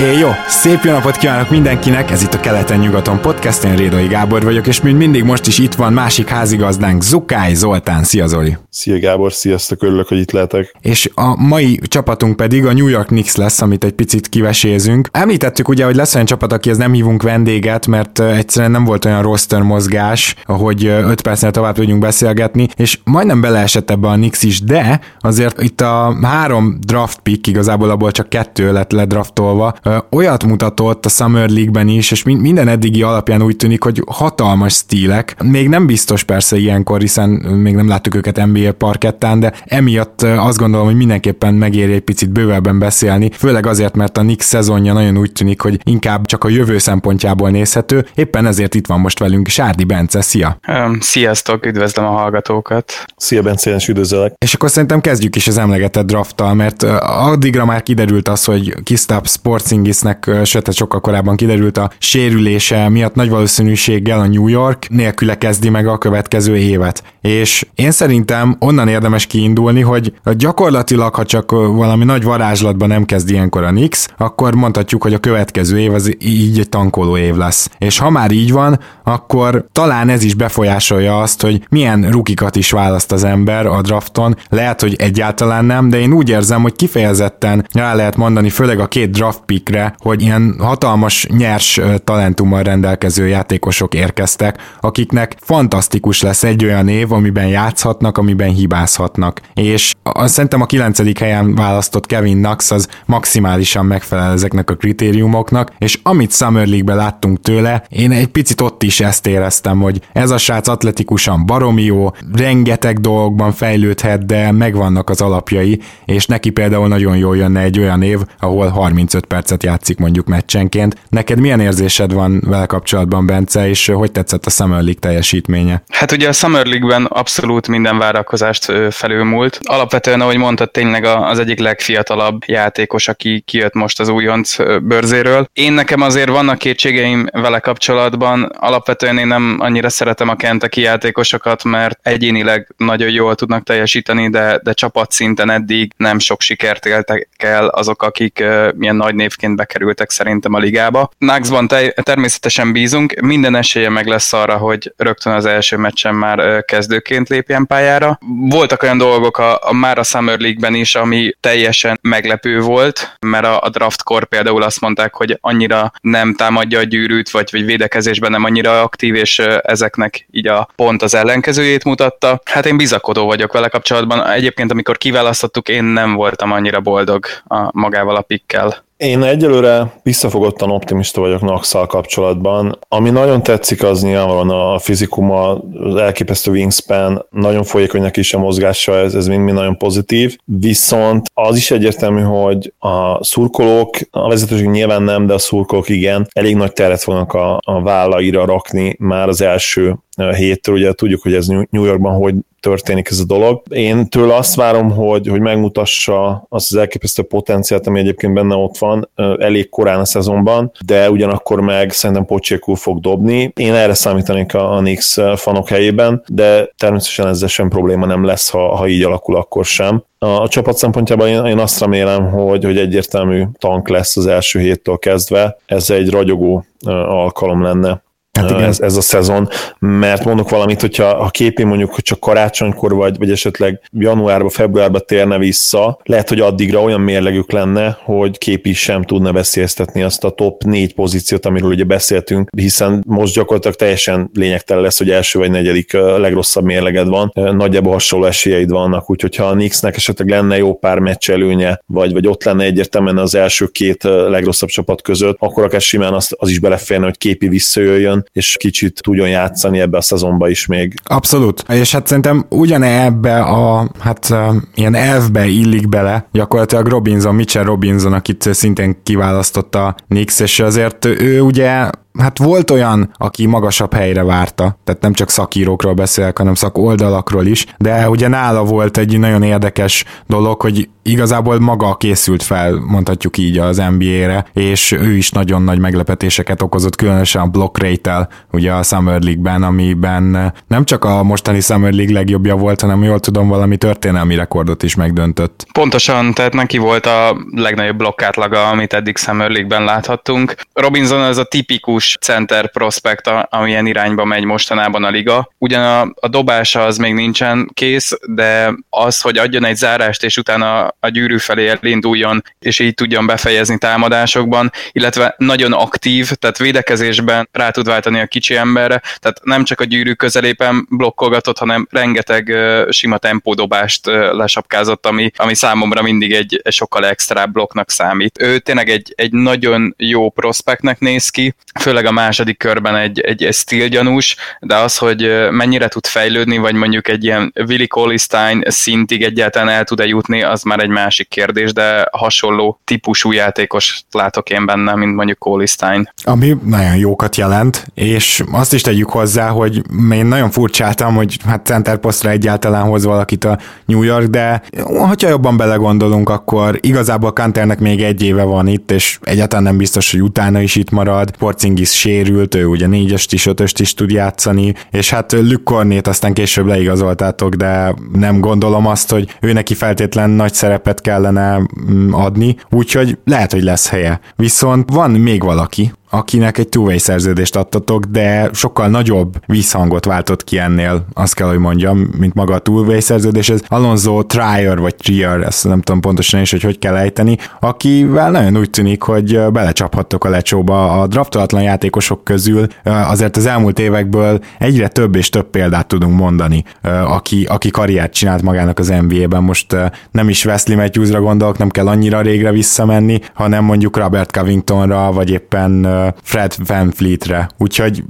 É, jó, szép jó napot kívánok mindenkinek, ez itt a Keleten-nyugaton podcast, én Rédai Gábor vagyok, és mint mindig most is itt van másik házigazdánk, Zukály Zoltán. Szia Zoli! Szia Gábor, sziasztok, örülök, hogy itt lehetek. És a mai csapatunk pedig a New York Knicks lesz, amit egy picit kivesézünk. Említettük ugye, hogy lesz olyan csapat, akihez nem hívunk vendéget, mert egyszerűen nem volt olyan roster mozgás, hogy 5 percnél tovább tudjunk beszélgetni, és majdnem beleesett ebbe a Knicks is, de azért itt a három draft pick, igazából abból csak kettő lett ledraftolva, olyat mutatott a Summer League-ben is, és minden eddigi alapján úgy tűnik, hogy hatalmas stílek. Még nem biztos persze ilyenkor, hiszen még nem láttuk őket NBA parkettán, de emiatt azt gondolom, hogy mindenképpen megéri egy picit bővebben beszélni, főleg azért, mert a Knicks szezonja nagyon úgy tűnik, hogy inkább csak a jövő szempontjából nézhető. Éppen ezért itt van most velünk Sárdi Bence, szia! Sziasztok, üdvözlöm a hallgatókat! Szia Bence, én is üdvözlök! És akkor szerintem kezdjük is az emlegetett drafttal, mert addigra már kiderült az, hogy Kistap Sportsing Porzingisnek, sőt, sokkal korábban kiderült a sérülése miatt nagy valószínűséggel a New York nélküle kezdi meg a következő évet. És én szerintem onnan érdemes kiindulni, hogy gyakorlatilag, ha csak valami nagy varázslatban nem kezd ilyenkor a Knicks, akkor mondhatjuk, hogy a következő év az így egy tankoló év lesz. És ha már így van, akkor talán ez is befolyásolja azt, hogy milyen rukikat is választ az ember a drafton. Lehet, hogy egyáltalán nem, de én úgy érzem, hogy kifejezetten rá lehet mondani, főleg a két draft pick pickre, hogy ilyen hatalmas, nyers talentummal rendelkező játékosok érkeztek, akiknek fantasztikus lesz egy olyan év, amiben játszhatnak, amiben hibázhatnak. És azt szerintem a kilencedik helyen választott Kevin Knox az maximálisan megfelel ezeknek a kritériumoknak, és amit Summer League-ben láttunk tőle, én egy picit ott is ezt éreztem, hogy ez a srác atletikusan baromi jó, rengeteg dolgokban fejlődhet, de megvannak az alapjai, és neki például nagyon jól jönne egy olyan év, ahol 35 percet percet játszik mondjuk meccsenként. Neked milyen érzésed van vele kapcsolatban, Bence, és hogy tetszett a Summer League teljesítménye? Hát ugye a Summer League-ben abszolút minden várakozást felülmúlt. Alapvetően, ahogy mondtad, tényleg az egyik legfiatalabb játékos, aki kijött most az újonc bőrzéről. Én nekem azért vannak kétségeim vele kapcsolatban. Alapvetően én nem annyira szeretem a Kentucky játékosokat, mert egyénileg nagyon jól tudnak teljesíteni, de, de csapatszinten eddig nem sok sikert éltek el azok, akik uh, milyen nagy névként kezdőként bekerültek szerintem a ligába. Naxban te- természetesen bízunk, minden esélye meg lesz arra, hogy rögtön az első meccsen már kezdőként lépjen pályára. Voltak olyan dolgok a, a már a Summer League-ben is, ami teljesen meglepő volt, mert a, a draftkor például azt mondták, hogy annyira nem támadja a gyűrűt, vagy, vagy védekezésben nem annyira aktív, és ezeknek így a pont az ellenkezőjét mutatta. Hát én bizakodó vagyok vele kapcsolatban. Egyébként, amikor kiválasztottuk, én nem voltam annyira boldog a magával a pikkel. Én egyelőre visszafogottan optimista vagyok Naxal kapcsolatban. Ami nagyon tetszik, az nyilvánvalóan a fizikuma, az elképesztő wingspan, nagyon folyékony is a mozgása, ez, ez mind, mind nagyon pozitív. Viszont az is egyértelmű, hogy a szurkolók, a vezetőség nyilván nem, de a szurkolók igen, elég nagy teret fognak a, a vállaira rakni már az első héttől, ugye tudjuk, hogy ez New Yorkban hogy történik ez a dolog. Én tőle azt várom, hogy, hogy megmutassa azt az elképesztő potenciált, ami egyébként benne ott van, elég korán a szezonban, de ugyanakkor meg szerintem pocsékul fog dobni. Én erre számítanék a, a Knicks fanok helyében, de természetesen ezzel sem probléma nem lesz, ha, ha így alakul, akkor sem. A, a csapat szempontjában én, én azt remélem, hogy, hogy egyértelmű tank lesz az első héttől kezdve. Ez egy ragyogó alkalom lenne Hát igen. Ez, ez a szezon, mert mondok valamit, hogyha a képén mondjuk, hogy csak karácsonykor vagy, vagy esetleg januárba, februárba térne vissza, lehet, hogy addigra olyan mérlegük lenne, hogy képi sem tudna veszélyeztetni azt a top négy pozíciót, amiről ugye beszéltünk, hiszen most gyakorlatilag teljesen lényegtelen lesz, hogy első vagy negyedik legrosszabb mérleged van, nagyjából hasonló esélyeid vannak, úgyhogy ha a Knicksnek esetleg lenne jó pár meccs előnye, vagy, vagy ott lenne egyértelműen az első két legrosszabb csapat között, akkor akár simán az, az is beleférne, hogy képi visszajöjjön, és kicsit tudjon játszani ebbe a szezonba is még. Abszolút, és hát szerintem ugyane ebbe a, hát ilyen elfbe illik bele, gyakorlatilag Robinson, Mitchell Robinson, akit szintén kiválasztotta Nix, és azért ő ugye hát volt olyan, aki magasabb helyre várta, tehát nem csak szakírókról beszélek, hanem szakoldalakról is, de ugye nála volt egy nagyon érdekes dolog, hogy igazából maga készült fel, mondhatjuk így az NBA-re, és ő is nagyon nagy meglepetéseket okozott, különösen a block rate ugye a Summer League-ben, amiben nem csak a mostani Summer League legjobbja volt, hanem jól tudom, valami történelmi rekordot is megdöntött. Pontosan, tehát neki volt a legnagyobb blokkátlaga, amit eddig Summer League-ben láthattunk. Robinson az a tipikus center prospect, amilyen irányba megy mostanában a liga. Ugyan a, a dobása az még nincsen kész, de az, hogy adjon egy zárást, és utána a gyűrű felé elinduljon, és így tudjon befejezni támadásokban, illetve nagyon aktív, tehát védekezésben rá tud váltani a kicsi emberre, tehát nem csak a gyűrű közelében blokkolgatott, hanem rengeteg uh, sima tempódobást uh, lesapkázott, ami, ami számomra mindig egy sokkal extra blokknak számít. Ő tényleg egy, egy nagyon jó prospektnek néz ki, főleg a második körben egy, egy, egy stíl gyanús, de az, hogy mennyire tud fejlődni, vagy mondjuk egy ilyen Willi Colistein szintig egyáltalán el tud-e jutni, az már egy másik kérdés, de hasonló típusú játékos látok én benne, mint mondjuk Colistein. Ami nagyon jókat jelent, és azt is tegyük hozzá, hogy én nagyon furcsáltam, hogy hát center posztra egyáltalán hoz valakit a New York, de ha jobban belegondolunk, akkor igazából Kanternek még egy éve van itt, és egyáltalán nem biztos, hogy utána is itt marad. Porzingis sérült, ő ugye négyest is, ötöst is tud játszani, és hát Lükkornét aztán később leigazoltátok, de nem gondolom azt, hogy ő neki feltétlen nagy szerepet kellene mm, adni, úgyhogy lehet, hogy lesz helye. Viszont van még valaki, akinek egy two szerződést adtatok, de sokkal nagyobb visszhangot váltott ki ennél, azt kell, hogy mondjam, mint maga a two szerződés. Ez Alonso Trier, vagy Trier, ezt nem tudom pontosan is, hogy hogy kell ejteni, akivel nagyon úgy tűnik, hogy belecsaphattok a lecsóba a draftolatlan játékosok közül. Azért az elmúlt évekből egyre több és több példát tudunk mondani, aki, aki karriert csinált magának az NBA-ben. Most nem is Wesley Matthewsra gondolok, nem kell annyira régre visszamenni, hanem mondjuk Robert Covingtonra, vagy éppen Fred Van Fleetre. Úgyhogy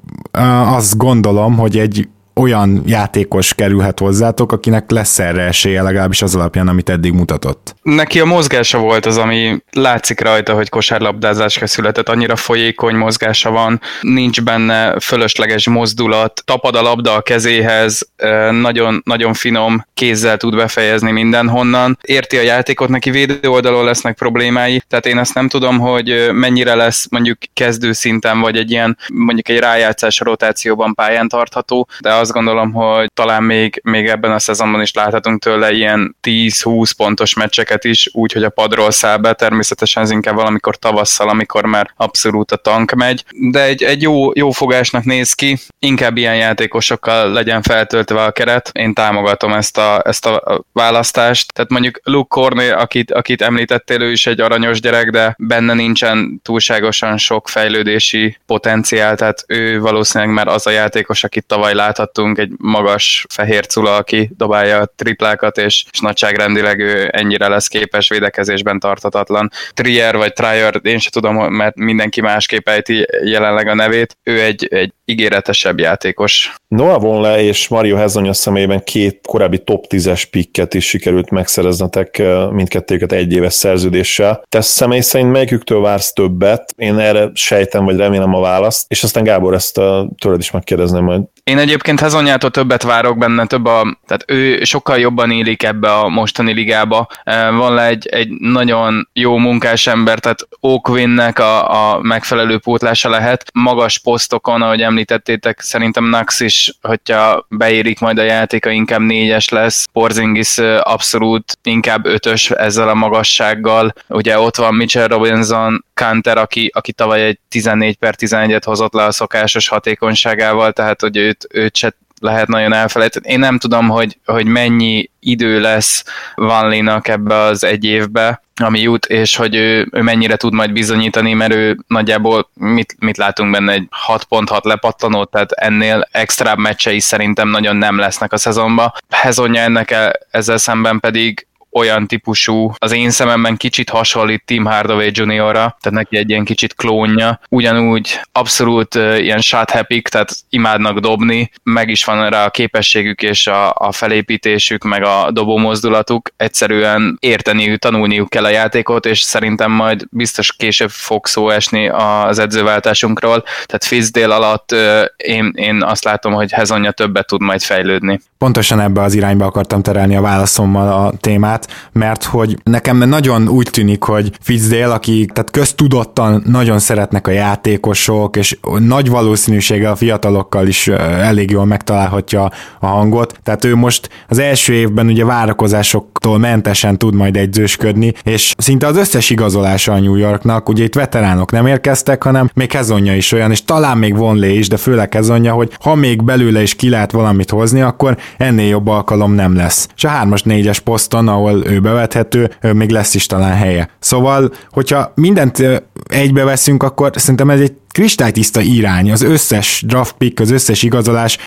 azt gondolom, hogy egy olyan játékos kerülhet hozzátok, akinek lesz erre esélye, legalábbis az alapján, amit eddig mutatott. Neki a mozgása volt az, ami látszik rajta, hogy kosárlabdázásra született, annyira folyékony mozgása van, nincs benne fölösleges mozdulat, tapad a labda a kezéhez, nagyon, nagyon finom kézzel tud befejezni mindenhonnan, érti a játékot, neki védő oldalon lesznek problémái, tehát én ezt nem tudom, hogy mennyire lesz mondjuk kezdő szinten, vagy egy ilyen mondjuk egy rájátszás rotációban pályán tartható, de az azt gondolom, hogy talán még, még ebben a szezonban is láthatunk tőle ilyen 10-20 pontos meccseket is, úgy, hogy a padról száll be, természetesen ez inkább valamikor tavasszal, amikor már abszolút a tank megy, de egy, egy jó, jó fogásnak néz ki, inkább ilyen játékosokkal legyen feltöltve a keret, én támogatom ezt a, ezt a választást, tehát mondjuk Luke Corné, akit, akit említettél, ő is egy aranyos gyerek, de benne nincsen túlságosan sok fejlődési potenciál, tehát ő valószínűleg már az a játékos, akit tavaly láthattunk, láttunk egy magas fehér cula, aki dobálja a triplákat, és, és nagyságrendileg ő ennyire lesz képes védekezésben tartatatlan. Trier vagy Trier, én sem tudom, mert mindenki másképp ejti jelenleg a nevét. Ő egy, egy ígéretesebb játékos. Noah Vonle és Mario Hezonja személyében két korábbi top 10-es pikket is sikerült megszereznetek mindkettőket egy éves szerződéssel. Te személy szerint melyiküktől vársz többet? Én erre sejtem, vagy remélem a választ, és aztán Gábor ezt a, tőled is megkérdezném majd. Én egyébként Hezonyától többet várok benne, több a, tehát ő sokkal jobban élik ebbe a mostani ligába. Van le egy, egy nagyon jó munkás ember, tehát Oakwinnek a, a megfelelő pótlása lehet. Magas posztokon, ahogy említettétek, szerintem Nax is, hogyha beérik majd a játéka, inkább négyes lesz. Porzingis abszolút inkább ötös ezzel a magassággal. Ugye ott van Mitchell Robinson, Kanter, aki, aki tavaly egy 14 per 11-et hozott le a szokásos hatékonyságával, tehát hogy őt, őt se lehet nagyon elfelejteni. Én nem tudom, hogy, hogy mennyi idő lesz Van ebbe az egy évbe, ami jut, és hogy ő, ő mennyire tud majd bizonyítani, mert ő nagyjából mit, mit látunk benne, egy 6.6 lepattanó, tehát ennél extra meccsei szerintem nagyon nem lesznek a szezonban. Hezonja ennek ezzel szemben pedig olyan típusú, az én szememben kicsit hasonlít Tim Hardaway Jr.-ra, tehát neki egy ilyen kicsit klónja. Ugyanúgy abszolút ilyen shot happy, tehát imádnak dobni, meg is van rá a képességük és a, a felépítésük, meg a dobó mozdulatuk. Egyszerűen érteniük, tanulniuk kell a játékot, és szerintem majd biztos később fog szó esni az edzőváltásunkról. Tehát Fizdél alatt én, én azt látom, hogy Hezonja többet tud majd fejlődni. Pontosan ebbe az irányba akartam terelni a válaszommal a témát, mert hogy nekem nagyon úgy tűnik, hogy Fitzdale, aki tehát köztudottan nagyon szeretnek a játékosok, és nagy valószínűséggel a fiatalokkal is elég jól megtalálhatja a hangot, tehát ő most az első évben ugye várakozásoktól mentesen tud majd egyzősködni, és szinte az összes igazolása a New Yorknak, ugye itt veteránok nem érkeztek, hanem még Kezonja is olyan, és talán még Vonlé is, de főleg Kezonja, hogy ha még belőle is ki lehet valamit hozni, akkor ennél jobb alkalom nem lesz. És a 3-as 4-es poszton, ahol ő bevethető, még lesz is talán helye. Szóval, hogyha mindent egybe veszünk, akkor szerintem ez egy kristálytiszta irány, az összes draft pick, az összes igazolás,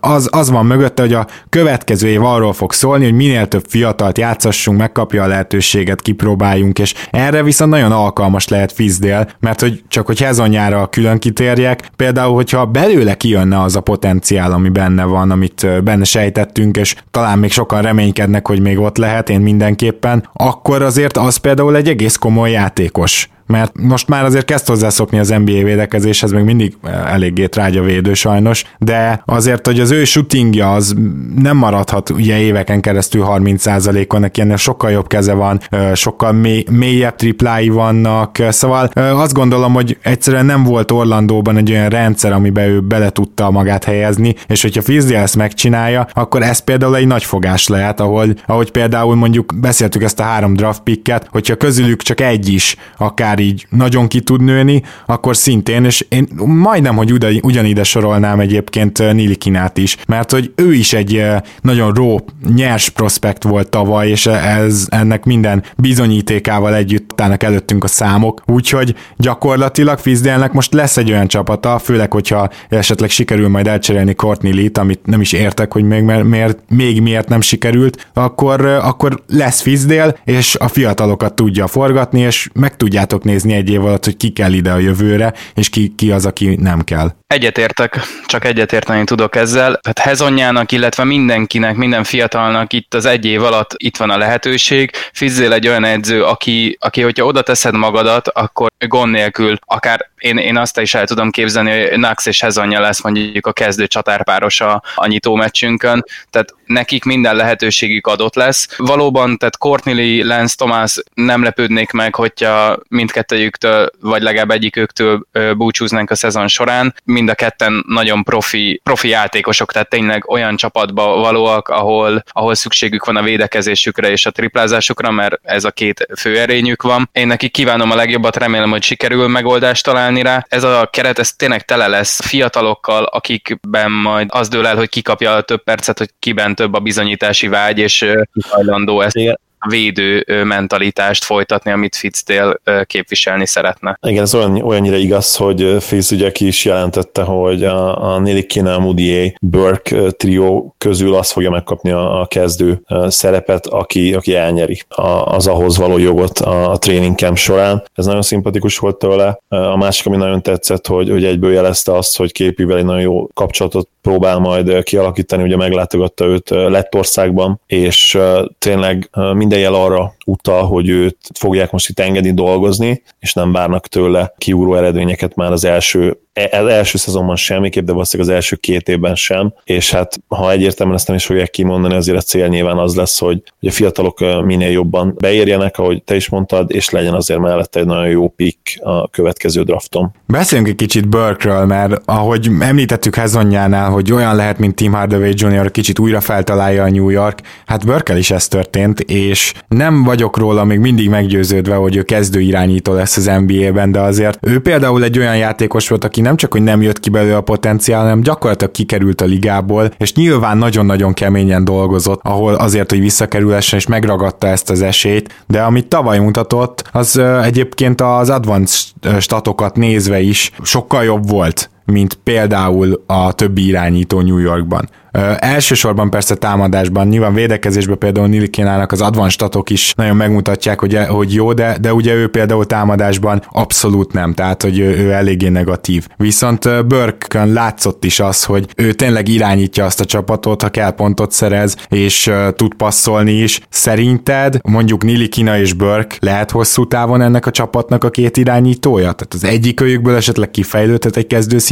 az, az van mögötte, hogy a következő év arról fog szólni, hogy minél több fiatalt játszassunk, megkapja a lehetőséget, kipróbáljunk, és erre viszont nagyon alkalmas lehet Fizdél, mert hogy csak hogy hezonyára külön kitérjek, például, hogyha belőle kijönne az a potenciál, ami benne van, amit benne sejtettünk, és talán még sokan reménykednek, hogy még ott lehet, én mindenképpen, akkor azért az például egy egész komoly játékos mert most már azért kezd hozzászokni az NBA védekezéshez, még mindig eléggé trágya védő sajnos, de azért, hogy az ő shootingja az nem maradhat ugye éveken keresztül 30%-on, neki ennél sokkal jobb keze van, sokkal mély, mélyebb triplái vannak, szóval azt gondolom, hogy egyszerűen nem volt Orlandóban egy olyan rendszer, amiben ő bele tudta magát helyezni, és hogyha Fizdi ezt megcsinálja, akkor ez például egy nagy fogás lehet, ahol, ahogy például mondjuk beszéltük ezt a három draft picket, hogyha közülük csak egy is akár már így nagyon ki tud nőni, akkor szintén, és én majdnem, hogy ugyanide sorolnám egyébként Nilikinát is, mert hogy ő is egy nagyon ró, nyers prospekt volt tavaly, és ez ennek minden bizonyítékával együtt állnak előttünk a számok, úgyhogy gyakorlatilag Fizdélnek most lesz egy olyan csapata, főleg, hogyha esetleg sikerül majd elcserélni Courtney Lee-t, amit nem is értek, hogy még miért, még miért nem sikerült, akkor, akkor lesz Fizdél, és a fiatalokat tudja forgatni, és meg tudjátok nézni egy év alatt, hogy ki kell ide a jövőre, és ki, ki az, aki nem kell. Egyetértek, csak egyetérteni tudok ezzel. Tehát Hezonjának, illetve mindenkinek, minden fiatalnak itt az egy év alatt itt van a lehetőség. Fizzél egy olyan edző, aki, aki hogyha oda teszed magadat, akkor gond nélkül, akár én, én azt is el tudom képzelni, hogy Nax és Hezonja lesz mondjuk a kezdő csatárpáros a, a nyitó meccsünkön, tehát nekik minden lehetőségük adott lesz. Valóban, tehát Courtney Lance Thomas nem lepődnék meg, hogyha mindkettőjüktől, vagy legalább egyikőktől búcsúznánk a szezon során mind a ketten nagyon profi, profi játékosok, tehát tényleg olyan csapatba valóak, ahol, ahol szükségük van a védekezésükre és a triplázásukra, mert ez a két fő erényük van. Én neki kívánom a legjobbat, remélem, hogy sikerül megoldást találni rá. Ez a keret, ez tényleg tele lesz fiatalokkal, akikben majd az dől el, hogy kikapja a több percet, hogy kiben több a bizonyítási vágy, és hajlandó ezt védő mentalitást folytatni, amit Fitzdale képviselni szeretne. Igen, ez olyan, olyannyira igaz, hogy Fitz ugye ki is jelentette, hogy a, a Nelly Kina Moody Burke trió közül azt fogja megkapni a, a kezdő szerepet, aki, aki elnyeri az ahhoz való jogot a, a training camp során. Ez nagyon szimpatikus volt tőle. A másik, ami nagyon tetszett, hogy, hogy egyből jelezte azt, hogy képivel egy nagyon jó kapcsolatot próbál majd kialakítani, ugye meglátogatta őt Lettországban, és tényleg minden jel arra utal, hogy őt fogják most itt engedni dolgozni, és nem várnak tőle kiúró eredményeket már az első az e, első szezonban semmiképp, de valószínűleg az első két évben sem, és hát ha egyértelműen ezt nem is fogják kimondani, azért a cél nyilván az lesz, hogy, hogy a fiatalok minél jobban beérjenek, ahogy te is mondtad, és legyen azért mellette egy nagyon jó pick a következő drafton. Beszéljünk egy kicsit Burkről, mert ahogy említettük Hezonjánál, hogy olyan lehet, mint Tim Hardaway Jr. kicsit újra feltalálja a New York, hát Burkel is ez történt, és nem vagyok róla még mindig meggyőződve, hogy ő kezdő irányító lesz az NBA-ben, de azért ő például egy olyan játékos volt, aki nem csak, hogy nem jött ki belőle a potenciál, hanem gyakorlatilag kikerült a ligából, és nyilván nagyon-nagyon keményen dolgozott, ahol azért, hogy visszakerülhessen, és megragadta ezt az esélyt, de amit tavaly mutatott, az egyébként az advanced statokat nézve is sokkal jobb volt mint például a többi irányító New Yorkban. Ö, elsősorban persze támadásban, nyilván védekezésben például Nilikénának az advanced statok is nagyon megmutatják, hogy, hogy jó, de, de ugye ő például támadásban abszolút nem, tehát hogy ő, ő eléggé negatív. Viszont Burke látszott is az, hogy ő tényleg irányítja azt a csapatot, ha kell pontot szerez, és uh, tud passzolni is. Szerinted mondjuk Nilikina és Burke lehet hosszú távon ennek a csapatnak a két irányítója? Tehát az egyik őjükből esetleg kifejlődhet egy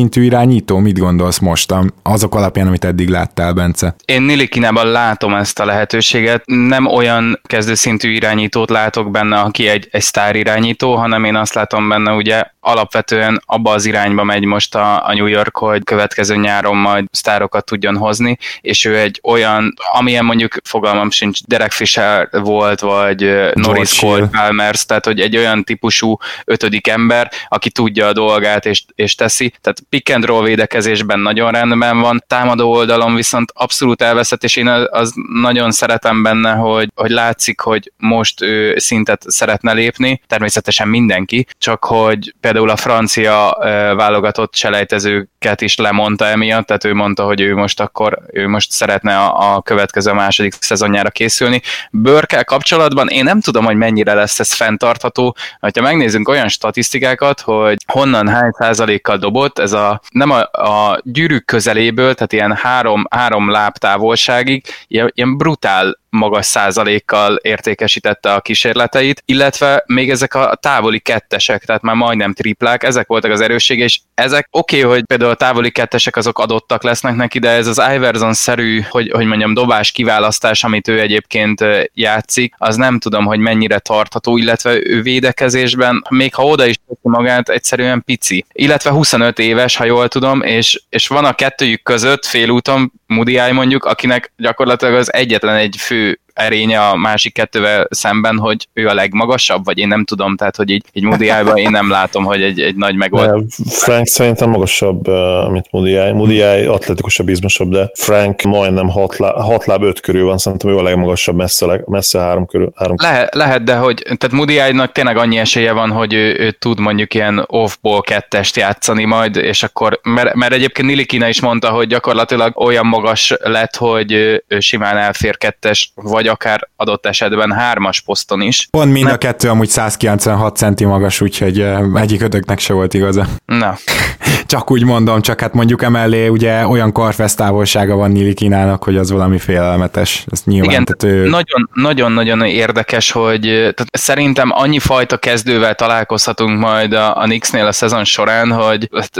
kezdőszintű irányító? Mit gondolsz most azok alapján, amit eddig lát? láttál, Bence? Én Nilikinában látom ezt a lehetőséget. Nem olyan kezdőszintű irányítót látok benne, aki egy, egy sztár irányító, hanem én azt látom benne, ugye alapvetően abba az irányba megy most a, a New York, hogy következő nyáron majd sztárokat tudjon hozni, és ő egy olyan, amilyen mondjuk fogalmam sincs, Derek Fisher volt, vagy Norris Cole Palmers, tehát hogy egy olyan típusú ötödik ember, aki tudja a dolgát és, és teszi, tehát pick and roll védekezésben nagyon rendben van, támadó oldalon viszont abszolút elveszett, és én az nagyon szeretem benne, hogy, hogy látszik, hogy most ő szintet szeretne lépni, természetesen mindenki, csak hogy például a francia válogatott selejtezőket is lemondta emiatt, tehát ő mondta, hogy ő most akkor, ő most szeretne a, a következő második szezonjára készülni. Bőrkel kapcsolatban én nem tudom, hogy mennyire lesz ez fenntartható, ha megnézzünk olyan statisztikákat, hogy honnan hány százalékkal dobott, ez a nem a, a gyűrűk közeléből, tehát ilyen három, három láb távolságig, ilyen, ilyen brutál magas százalékkal értékesítette a kísérleteit, illetve még ezek a távoli kettesek, tehát már majdnem triplák, ezek voltak az erőssége, és ezek oké, okay, hogy például a távoli kettesek azok adottak lesznek neki, de ez az Iverson-szerű, hogy, hogy mondjam, dobás kiválasztás, amit ő egyébként játszik, az nem tudom, hogy mennyire tartható, illetve ő védekezésben, még ha oda is teszi magát, egyszerűen pici. Illetve 25 éves, ha jól tudom, és, és van a kettőjük között félúton Moody mondjuk, akinek gyakorlatilag az egyetlen egy fő erénye a másik kettővel szemben, hogy ő a legmagasabb, vagy én nem tudom, tehát hogy így, így Moody én nem látom, hogy egy, egy nagy megoldás. Frank szerintem magasabb, mint Moody Eye. Moody Eye atletikusabb, izmosabb, de Frank majdnem 6 láb, hat láb 5 körül van, szerintem ő a legmagasabb, messze, messze 3 körül. 3 lehet, lehet, de hogy tehát Moody Eye-nak tényleg annyi esélye van, hogy ő, ő tud mondjuk ilyen off-ball kettest játszani majd, és akkor, mert, mert egyébként Nilikina is mondta, hogy gyakorlatilag olyan magas lett, hogy ő simán elfér kettes, vagy vagy akár adott esetben hármas poszton is. Pont mind a kettő amúgy 196 centi magas, úgyhogy egyik ötöknek se volt igaza. Na. csak úgy mondom, csak hát mondjuk emellé ugye olyan karfesz távolsága van Nili Kínának, hogy az valami félelmetes. Ez nyilván, Igen, tehát ő... nagyon, nagyon-nagyon érdekes, hogy tehát szerintem annyi fajta kezdővel találkozhatunk majd a, a Knicks-nél a szezon során, hogy hát,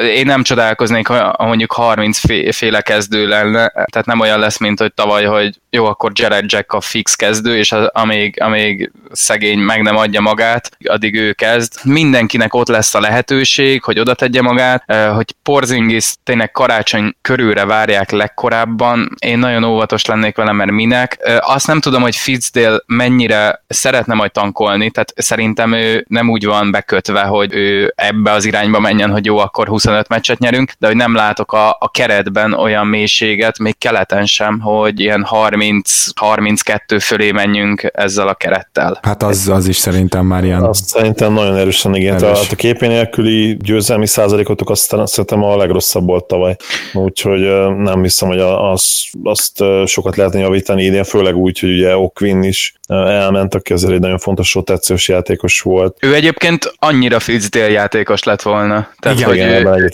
én nem csodálkoznék, ha mondjuk 30 féle kezdő lenne, tehát nem olyan lesz, mint hogy tavaly, hogy jó, akkor Jared Jack a fix kezdő, és az, amíg, amíg szegény meg nem adja magát, addig ő kezd. Mindenkinek ott lesz a lehetőség, hogy oda tegye magát, hogy Porzingis tényleg karácsony körülre várják legkorábban. Én nagyon óvatos lennék vele, mert minek. Azt nem tudom, hogy Fitzdale mennyire szeretne majd tankolni, tehát szerintem ő nem úgy van bekötve, hogy ő ebbe az irányba menjen, hogy jó, akkor 25 meccset nyerünk, de hogy nem látok a, a keretben olyan mélységet, még keleten sem, hogy ilyen 30-32 fölé menjünk ezzel a kerettel. Hát az, az is szerintem már ilyen. Azt szerintem nagyon erősen igen. Erős. A, a képé nélküli győzelmi százalékotok azt szerintem a legrosszabb volt tavaly. Úgyhogy nem hiszem, hogy az, azt sokat lehetne javítani idén, főleg úgy, hogy ugye Okvin is elment, aki azért egy nagyon fontos rotációs játékos volt. Ő egyébként annyira Fitzdale játékos lett volna. Tehát, igen, hogy igen, ő, ő,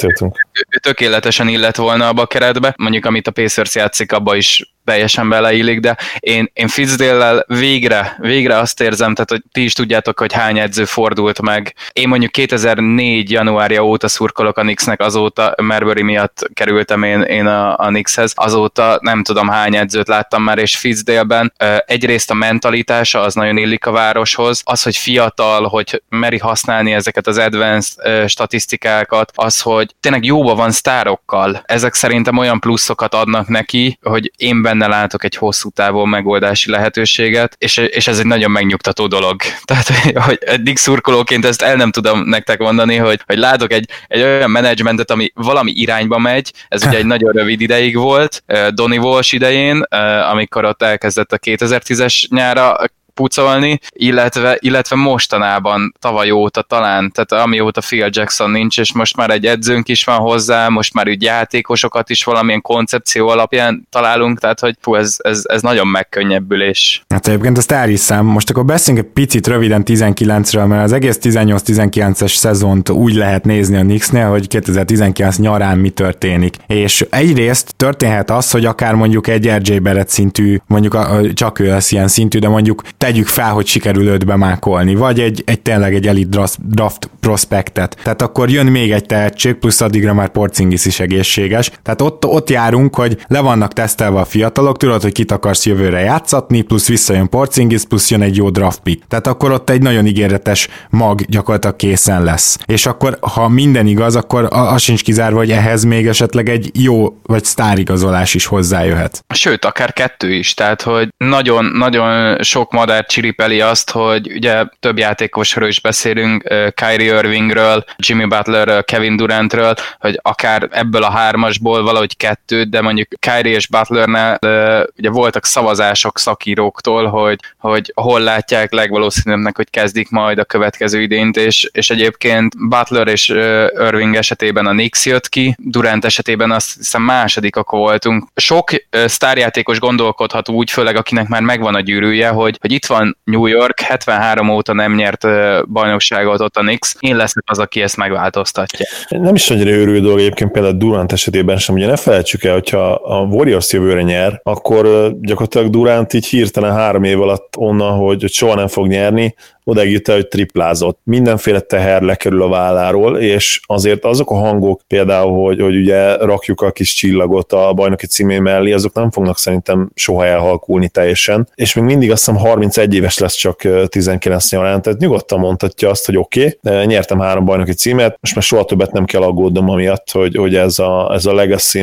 ő, tökéletesen illet volna abba a keretbe, mondjuk amit a Pacers játszik, abba is teljesen beleillik, de én, én Fitzdale-lel végre, végre azt érzem, tehát hogy ti is tudjátok, hogy hány edző fordult meg. Én mondjuk 2004. januárja óta szurkolok a Knicksnek, azóta Merbury miatt kerültem én, én a, a Knickshez, azóta nem tudom hány edzőt láttam már, és Fitzdale-ben egyrészt a mentalitása az nagyon illik a városhoz, az, hogy fiatal, hogy meri használni ezeket az advanced statisztikákat, az, hogy tényleg jóba van sztárokkal. Ezek szerintem olyan pluszokat adnak neki, hogy én benne látok egy hosszú távon megoldási lehetőséget, és, és ez egy nagyon megnyugtató dolog. Tehát, hogy eddig szurkolóként ezt el nem tudom nektek mondani, hogy, hogy látok egy, egy olyan menedzsmentet, ami valami irányba megy, ez ugye egy nagyon rövid ideig volt, Donny Walsh idején, amikor ott elkezdett a 2010-es nyára pucolni, illetve, illetve mostanában tavaly óta talán, tehát amióta Phil Jackson nincs, és most már egy edzőnk is van hozzá, most már úgy játékosokat is valamilyen koncepció alapján találunk, tehát hogy fú, ez, ez, ez nagyon megkönnyebbülés. Hát egyébként azt elhiszem. Most akkor beszéljünk egy picit röviden 19-ről, mert az egész 18-19-es szezont úgy lehet nézni a Knicksnél, hogy 2019 nyarán mi történik. És egyrészt történhet az, hogy akár mondjuk egy RJ Barrett szintű, mondjuk a, csak ő lesz ilyen szintű, de mondjuk tegyük fel, hogy sikerül őt bemákolni, vagy egy, egy tényleg egy elite draft, prospektet. Tehát akkor jön még egy tehetség, plusz addigra már Porcingis is egészséges. Tehát ott, ott járunk, hogy le vannak tesztelve a fiatalok, tudod, hogy kit akarsz jövőre játszatni, plusz visszajön Porcingis, plusz jön egy jó draft pick. Tehát akkor ott egy nagyon ígéretes mag gyakorlatilag készen lesz. És akkor, ha minden igaz, akkor az sincs kizárva, hogy ehhez még esetleg egy jó vagy sztárigazolás is hozzájöhet. Sőt, akár kettő is, tehát hogy nagyon-nagyon sok madár csiripeli azt, hogy ugye több játékosról is beszélünk, Kyrie Irvingről, Jimmy Butlerről, Kevin Durantről, hogy akár ebből a hármasból valahogy kettőt, de mondjuk Kyrie és Butlernél ugye voltak szavazások szakíróktól, hogy, hogy hol látják legvalószínűbbnek, hogy kezdik majd a következő idént, és, és egyébként Butler és Irving esetében a Knicks jött ki, Durant esetében azt hiszem másodikak voltunk. Sok sztárjátékos gondolkodhat úgy, főleg akinek már megvan a gyűrűje, hogy, hogy itt van New York, 73 óta nem nyert bajnokságot ott a Knicks, én leszek az, aki ezt megváltoztatja. Nem is annyira őrülő dolog egyébként például Durant esetében sem, ugye ne felejtsük el, hogyha a Warriors jövőre nyer, akkor gyakorlatilag Durant így hirtelen három év alatt onnan, hogy soha nem fog nyerni, odáig jut el, hogy triplázott. Mindenféle teher lekerül a válláról, és azért azok a hangok például, hogy, hogy ugye rakjuk a kis csillagot a bajnoki címé mellé, azok nem fognak szerintem soha elhalkulni teljesen. És még mindig azt hiszem 31 éves lesz csak 19 nyarán, tehát nyugodtan mondhatja azt, hogy oké, okay, nyertem három bajnoki címet, most már soha többet nem kell aggódnom amiatt, hogy, hogy ez a, ez a legacy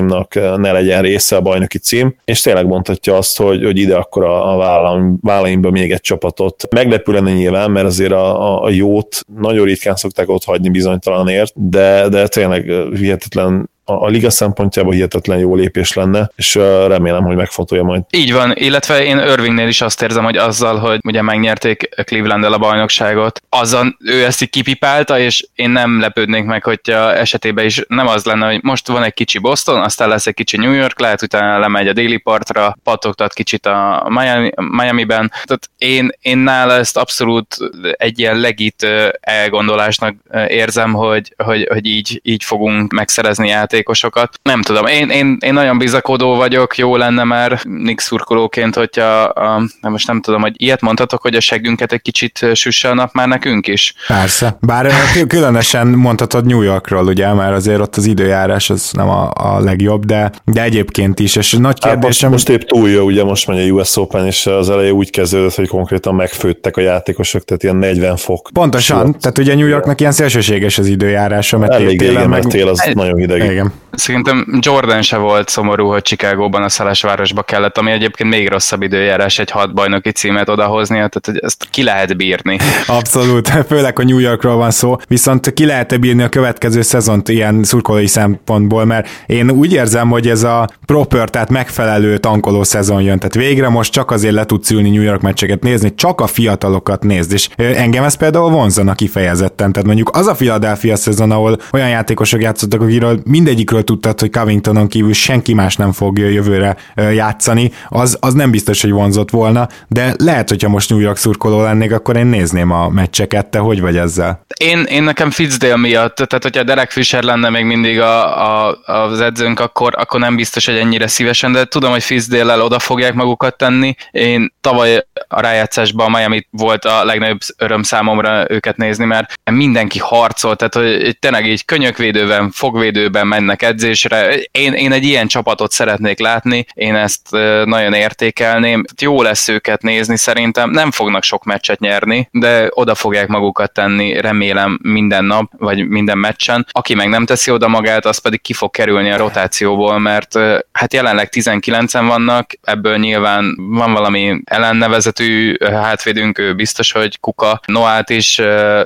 ne legyen része a bajnoki cím, és tényleg mondhatja azt, hogy, hogy ide akkor a, a vállaim, vállaimba még egy csapatot. Meglepő lenne nyilván, mert azért a, a jót nagyon ritkán szokták ott hagyni bizonytalanért, de, de tényleg hihetetlen a, a liga szempontjából hihetetlen jó lépés lenne, és remélem, hogy megfontolja majd. Így van, illetve én Irvingnél is azt érzem, hogy azzal, hogy ugye megnyerték cleveland a bajnokságot, azzal ő ezt így kipipálta, és én nem lepődnék meg, hogyha esetében is nem az lenne, hogy most van egy kicsi Boston, aztán lesz egy kicsi New York, lehet utána lemegy a déli partra, patogtat kicsit a Miami, Miami-ben. Tehát én, én nála ezt abszolút egy ilyen legit elgondolásnak érzem, hogy, hogy, hogy így, így fogunk megszerezni játék játékosokat. Nem tudom, én, én, én nagyon bizakodó vagyok, jó lenne már Nix szurkolóként, hogyha a, nem most nem tudom, hogy ilyet mondhatok, hogy a seggünket egy kicsit süsse a nap már nekünk is. Persze, bár különösen mondhatod New Yorkról, ugye, mert azért ott az időjárás az nem a, a legjobb, de, de egyébként is, és nagy kérdésem... most, most épp túl jó, ugye most megy a US Open, és az eleje úgy kezdődött, hogy konkrétan megfőttek a játékosok, tehát ilyen 40 fok. Pontosan, Sőt. tehát ugye New Yorknak ilyen szélsőséges az időjárása, mert Elég télen, meg... tél az nagyon hideg. Igen. him. Szerintem Jordan se volt szomorú, hogy Chicagóban a Szalásvárosba kellett, ami egyébként még rosszabb időjárás egy hat bajnoki címet odahozni, tehát hogy ezt ki lehet bírni. Abszolút, főleg a New Yorkról van szó, viszont ki lehet bírni a következő szezont ilyen szurkolói szempontból, mert én úgy érzem, hogy ez a proper, tehát megfelelő tankoló szezon jön, tehát végre most csak azért le tudsz ülni New York meccseket nézni, csak a fiatalokat nézd, és engem ez például vonzana kifejezetten, tehát mondjuk az a Philadelphia szezon, ahol olyan játékosok játszottak, akiről mindegyikről tudtad, hogy Covingtonon kívül senki más nem fog jövőre játszani, az, az nem biztos, hogy vonzott volna, de lehet, hogyha most New York szurkoló lennék, akkor én nézném a meccseket, te hogy vagy ezzel? Én, én nekem Fitzdale miatt, tehát hogyha Derek Fisher lenne még mindig a, a, az edzőnk, akkor, akkor nem biztos, hogy ennyire szívesen, de tudom, hogy Fitzdale-el oda fogják magukat tenni. Én tavaly a rájátszásban Miami volt a legnagyobb öröm számomra őket nézni, mert mindenki harcol, tehát hogy tényleg így könyökvédőben, fogvédőben mennek edzésre. Én, én egy ilyen csapatot szeretnék látni, én ezt nagyon értékelném. Jó lesz őket nézni szerintem, nem fognak sok meccset nyerni, de oda fogják magukat tenni, remélem minden nap, vagy minden meccsen. Aki meg nem teszi oda magát, az pedig ki fog kerülni a rotációból, mert hát jelenleg 19-en vannak, ebből nyilván van valami ellennevezetű hátvédünk, ő biztos, hogy Kuka. Noát is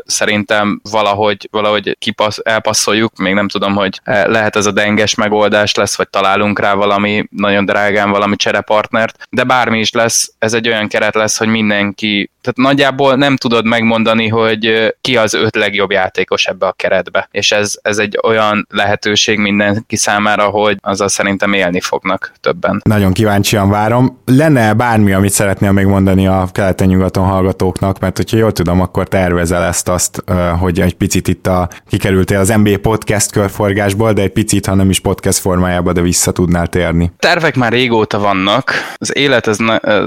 szerintem valahogy, valahogy kipasz, elpasszoljuk, még nem tudom, hogy lehet ez a denges megoldás lesz, vagy találunk rá valami nagyon drágán valami cserepartnert, de bármi is lesz, ez egy olyan keret lesz, hogy mindenki tehát nagyjából nem tudod megmondani, hogy ki az öt legjobb játékos ebbe a keretbe. És ez, ez egy olyan lehetőség mindenki számára, hogy azzal szerintem élni fognak többen. Nagyon kíváncsian várom. Lenne bármi, amit szeretnél még mondani a keleten-nyugaton hallgatóknak, mert hogyha jól tudom, akkor tervezel ezt azt, hogy egy picit itt a, kikerültél az NBA podcast körforgásból, de egy picit, ha nem is podcast formájába, de vissza tudnál térni. Tervek már régóta vannak. Az élet ez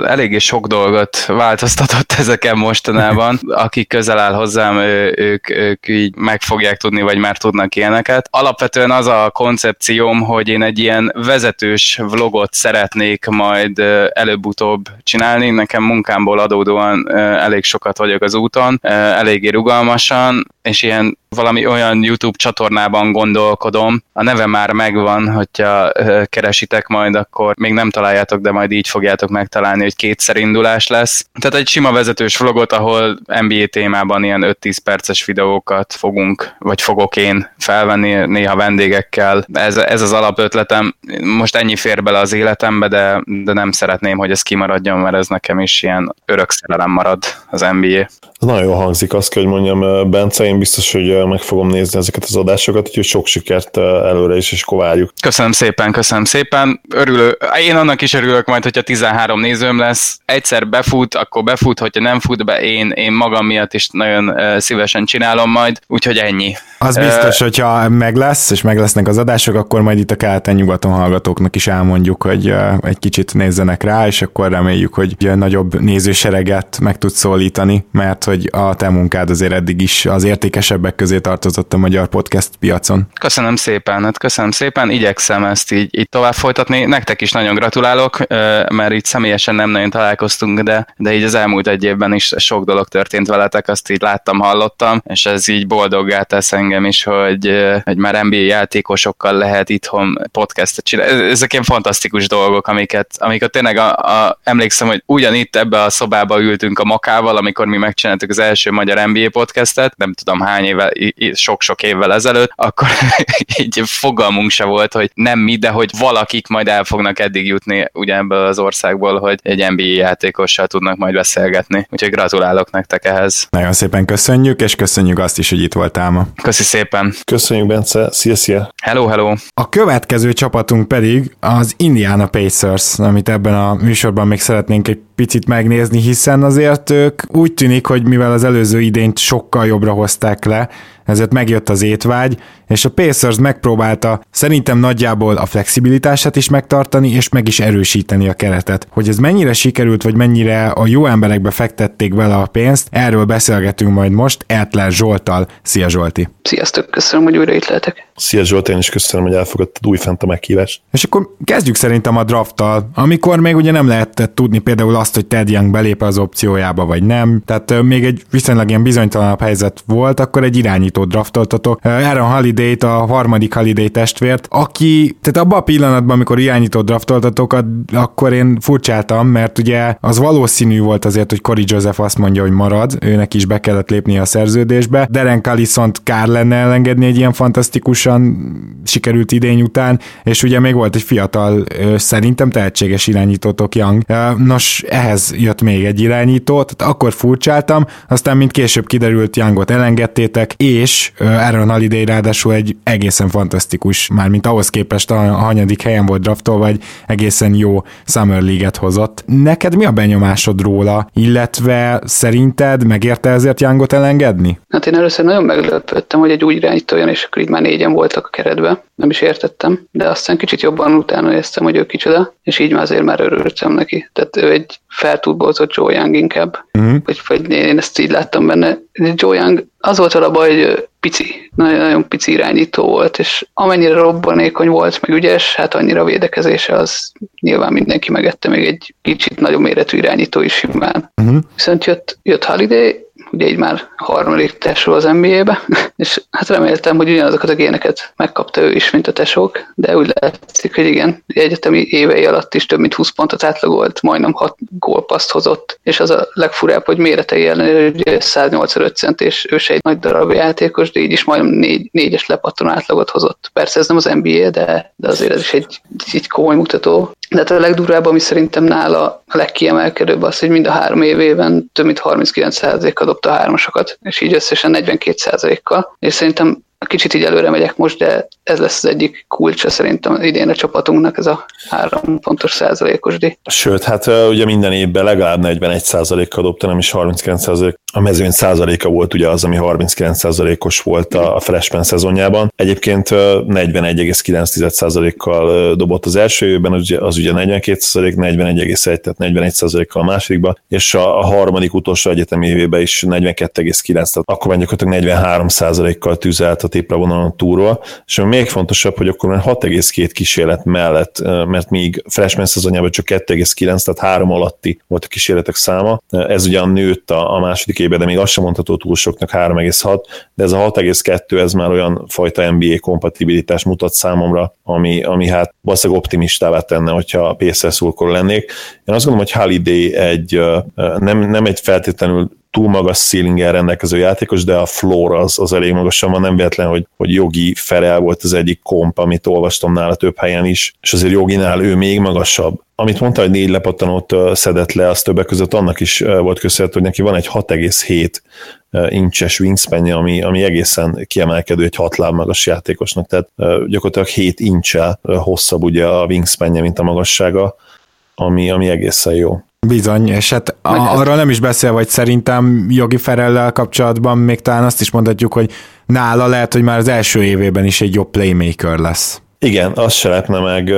eléggé sok dolgot változtatott ez ezeken mostanában, akik közel áll hozzám, ők, ők így meg fogják tudni, vagy már tudnak ilyeneket. Alapvetően az a koncepcióm, hogy én egy ilyen vezetős vlogot szeretnék majd előbb-utóbb csinálni. Nekem munkámból adódóan elég sokat vagyok az úton, eléggé rugalmasan, és ilyen valami olyan YouTube csatornában gondolkodom. A neve már megvan, hogyha keresitek majd, akkor még nem találjátok, de majd így fogjátok megtalálni, hogy kétszer indulás lesz. Tehát egy sima vezetős vlogot, ahol NBA témában ilyen 5-10 perces videókat fogunk, vagy fogok én felvenni néha vendégekkel. Ez, ez az alapötletem. Most ennyi fér bele az életembe, de, de nem szeretném, hogy ez kimaradjon, mert ez nekem is ilyen örök szerelem marad az NBA. Nagyon jól hangzik, azt kell, hogy mondjam, Bence, én biztos, hogy meg fogom nézni ezeket az adásokat, úgyhogy sok sikert előre is, és kováljuk. Köszönöm szépen, köszönöm szépen. Örülő, én annak is örülök majd, hogyha 13 nézőm lesz. Egyszer befut, akkor befut, hogyha nem fut be, én, én magam miatt is nagyon szívesen csinálom majd, úgyhogy ennyi. Az biztos, hogyha meg lesz, és meg lesznek az adások, akkor majd itt a keleten-nyugaton hallgatóknak is elmondjuk, hogy egy kicsit nézzenek rá, és akkor reméljük, hogy nagyobb nézősereget meg tud szólítani, mert hogy a te munkád azért eddig is az értékesebbek közé tartozott a magyar podcast piacon. Köszönöm szépen, hát köszönöm szépen, igyekszem ezt így, így tovább folytatni. Nektek is nagyon gratulálok, mert így személyesen nem nagyon találkoztunk, de, de így az elmúlt egy évben is sok dolog történt veletek, azt így láttam, hallottam, és ez így boldoggá tesz engem is, hogy, hogy már NBA játékosokkal lehet itthon podcastet csinálni. Ezek ilyen fantasztikus dolgok, amiket, amiket tényleg a, a, emlékszem, hogy ugyanitt ebbe a szobába ültünk a Makával, amikor mi megcsináltuk az első magyar NBA podcastet, nem tudom hány évvel, sok-sok évvel ezelőtt, akkor így fogalmunk se volt, hogy nem mi, de hogy valakik majd el fognak eddig jutni ugye ebből az országból, hogy egy NBA játékossal tudnak majd beszélgetni. Úgyhogy gratulálok nektek ehhez. Nagyon szépen köszönjük, és köszönjük azt is, hogy itt voltál ma. Köszi szépen. Köszönjük, Bence. Szia, szia. Hello, hello. A következő csapatunk pedig az Indiana Pacers, amit ebben a műsorban még szeretnénk egy picit megnézni, hiszen azért ők úgy tűnik, hogy mivel az előző idényt sokkal jobbra hozták le, ezért megjött az étvágy, és a Pacers megpróbálta szerintem nagyjából a flexibilitását is megtartani, és meg is erősíteni a keretet. Hogy ez mennyire sikerült, vagy mennyire a jó emberekbe fektették vele a pénzt, erről beszélgetünk majd most Ertler Zsoltal. Szia Zsolti! Sziasztok, köszönöm, hogy újra itt lehetek. Szia Zsolt, én is köszönöm, hogy elfogadtad újfent a meghívást. És akkor kezdjük szerintem a drafttal, amikor még ugye nem lehetett tudni például azt, hogy Ted Young belép az opciójába, vagy nem. Tehát még egy viszonylag ilyen bizonytalanabb helyzet volt, akkor egy irányító draftoltatok. Aaron holiday a harmadik Holiday testvért, aki, tehát abban a pillanatban, amikor irányító draftoltatok, akkor én furcsáltam, mert ugye az valószínű volt azért, hogy Cory Joseph azt mondja, hogy marad, őnek is be kellett lépni a szerződésbe. Deren viszont kár lenne elengedni egy ilyen fantasztikusan sikerült idény után, és ugye még volt egy fiatal, szerintem tehetséges irányítótok Young. Nos, ehhez jött még egy irányító, tehát akkor furcsáltam, aztán mint később kiderült, Youngot elengedtétek, és Aaron Holiday ráadásul egy egészen fantasztikus, már mint ahhoz képest a hanyadik helyen volt draftol, vagy egészen jó Summer League-et hozott. Neked mi a benyomásod róla, illetve szerinted megérte ezért Youngot elengedni? Hát én először nagyon meglepődtem, hogy egy úgy irányító jön, és akkor így már négyen voltak a keretben. Nem is értettem, de aztán kicsit jobban utána éreztem, hogy ő kicsoda, és így már azért már örültem neki. Tehát ő egy feltúlbozott Joe Young inkább, uh-huh. vagy, vagy én ezt így láttam benne. Joe Young az volt a baj, hogy pici, nagyon, nagyon pici irányító volt, és amennyire robbanékony volt, meg ügyes, hát annyira védekezése az nyilván mindenki megette még egy kicsit nagyobb méretű irányító is simán. Uh-huh. Viszont jött, jött Holiday, ugye így már harmadik tesó az NBA-be, és hát reméltem, hogy ugyanazokat a géneket megkapta ő is, mint a tesók, de úgy látszik, hogy igen, egyetemi évei alatt is több mint 20 pontot átlagolt, majdnem 6 gólpaszt hozott, és az a legfurább, hogy méretei ellenére ugye 185 cent, és ő se egy nagy darab játékos, de így is majdnem négy, négyes lepattanó átlagot hozott. Persze ez nem az NBA, de, de azért ez is egy, egy komoly mutató. De hát a legdurvább, ami szerintem nála a legkiemelkedőbb az, hogy mind a három évében több mint 39%-kal dobta a hármasokat, és így összesen 42%-kal. És szerintem kicsit így előre megyek most, de ez lesz az egyik kulcsa szerintem idén a csapatunknak, ez a három pontos százalékos díj. Sőt, hát ugye minden évben legalább 41 százalékkal dobta, nem is 39 százalék. A mezőny százaléka volt ugye az, ami 39 százalékos volt a freshman szezonjában. Egyébként 41,9 százalékkal dobott az első évben, az ugye, az ugye 42 százalék, 41,1, tehát 41 százalékkal a másodikban, és a, harmadik utolsó egyetemi évében is 42,9, tehát akkor mondjuk 43 százalékkal tűzelt a tépre vonalon a túról, és ami még fontosabb, hogy akkor már 6,2 kísérlet mellett, mert míg freshman szezonjában csak 2,9, tehát 3 alatti volt a kísérletek száma, ez ugyan nőtt a, a második évben, de még azt sem mondható túl soknak 3,6, de ez a 6,2 ez már olyan fajta NBA kompatibilitás mutat számomra, ami, ami hát valószínűleg optimistává tenne, hogyha PSS szurkoló lennék. Én azt gondolom, hogy Holiday egy, nem, nem egy feltétlenül túl magas ceilinggel rendelkező játékos, de a floor az, az elég magasan van, nem véletlen, hogy, hogy Jogi Ferel volt az egyik komp, amit olvastam nála több helyen is, és azért Joginál ő még magasabb. Amit mondta, hogy négy lepattanót szedett le, az többek között annak is volt köszönhető, hogy neki van egy 6,7 incses wingspanje, ami, ami egészen kiemelkedő egy hat láb magas játékosnak, tehát gyakorlatilag 7 incsel hosszabb ugye a wingspanje, mint a magassága, ami, ami egészen jó. Bizony, és hát a, arról nem is beszél, vagy szerintem Jogi Ferellel kapcsolatban még talán azt is mondhatjuk, hogy nála lehet, hogy már az első évében is egy jobb playmaker lesz. Igen, azt se lehetne meg.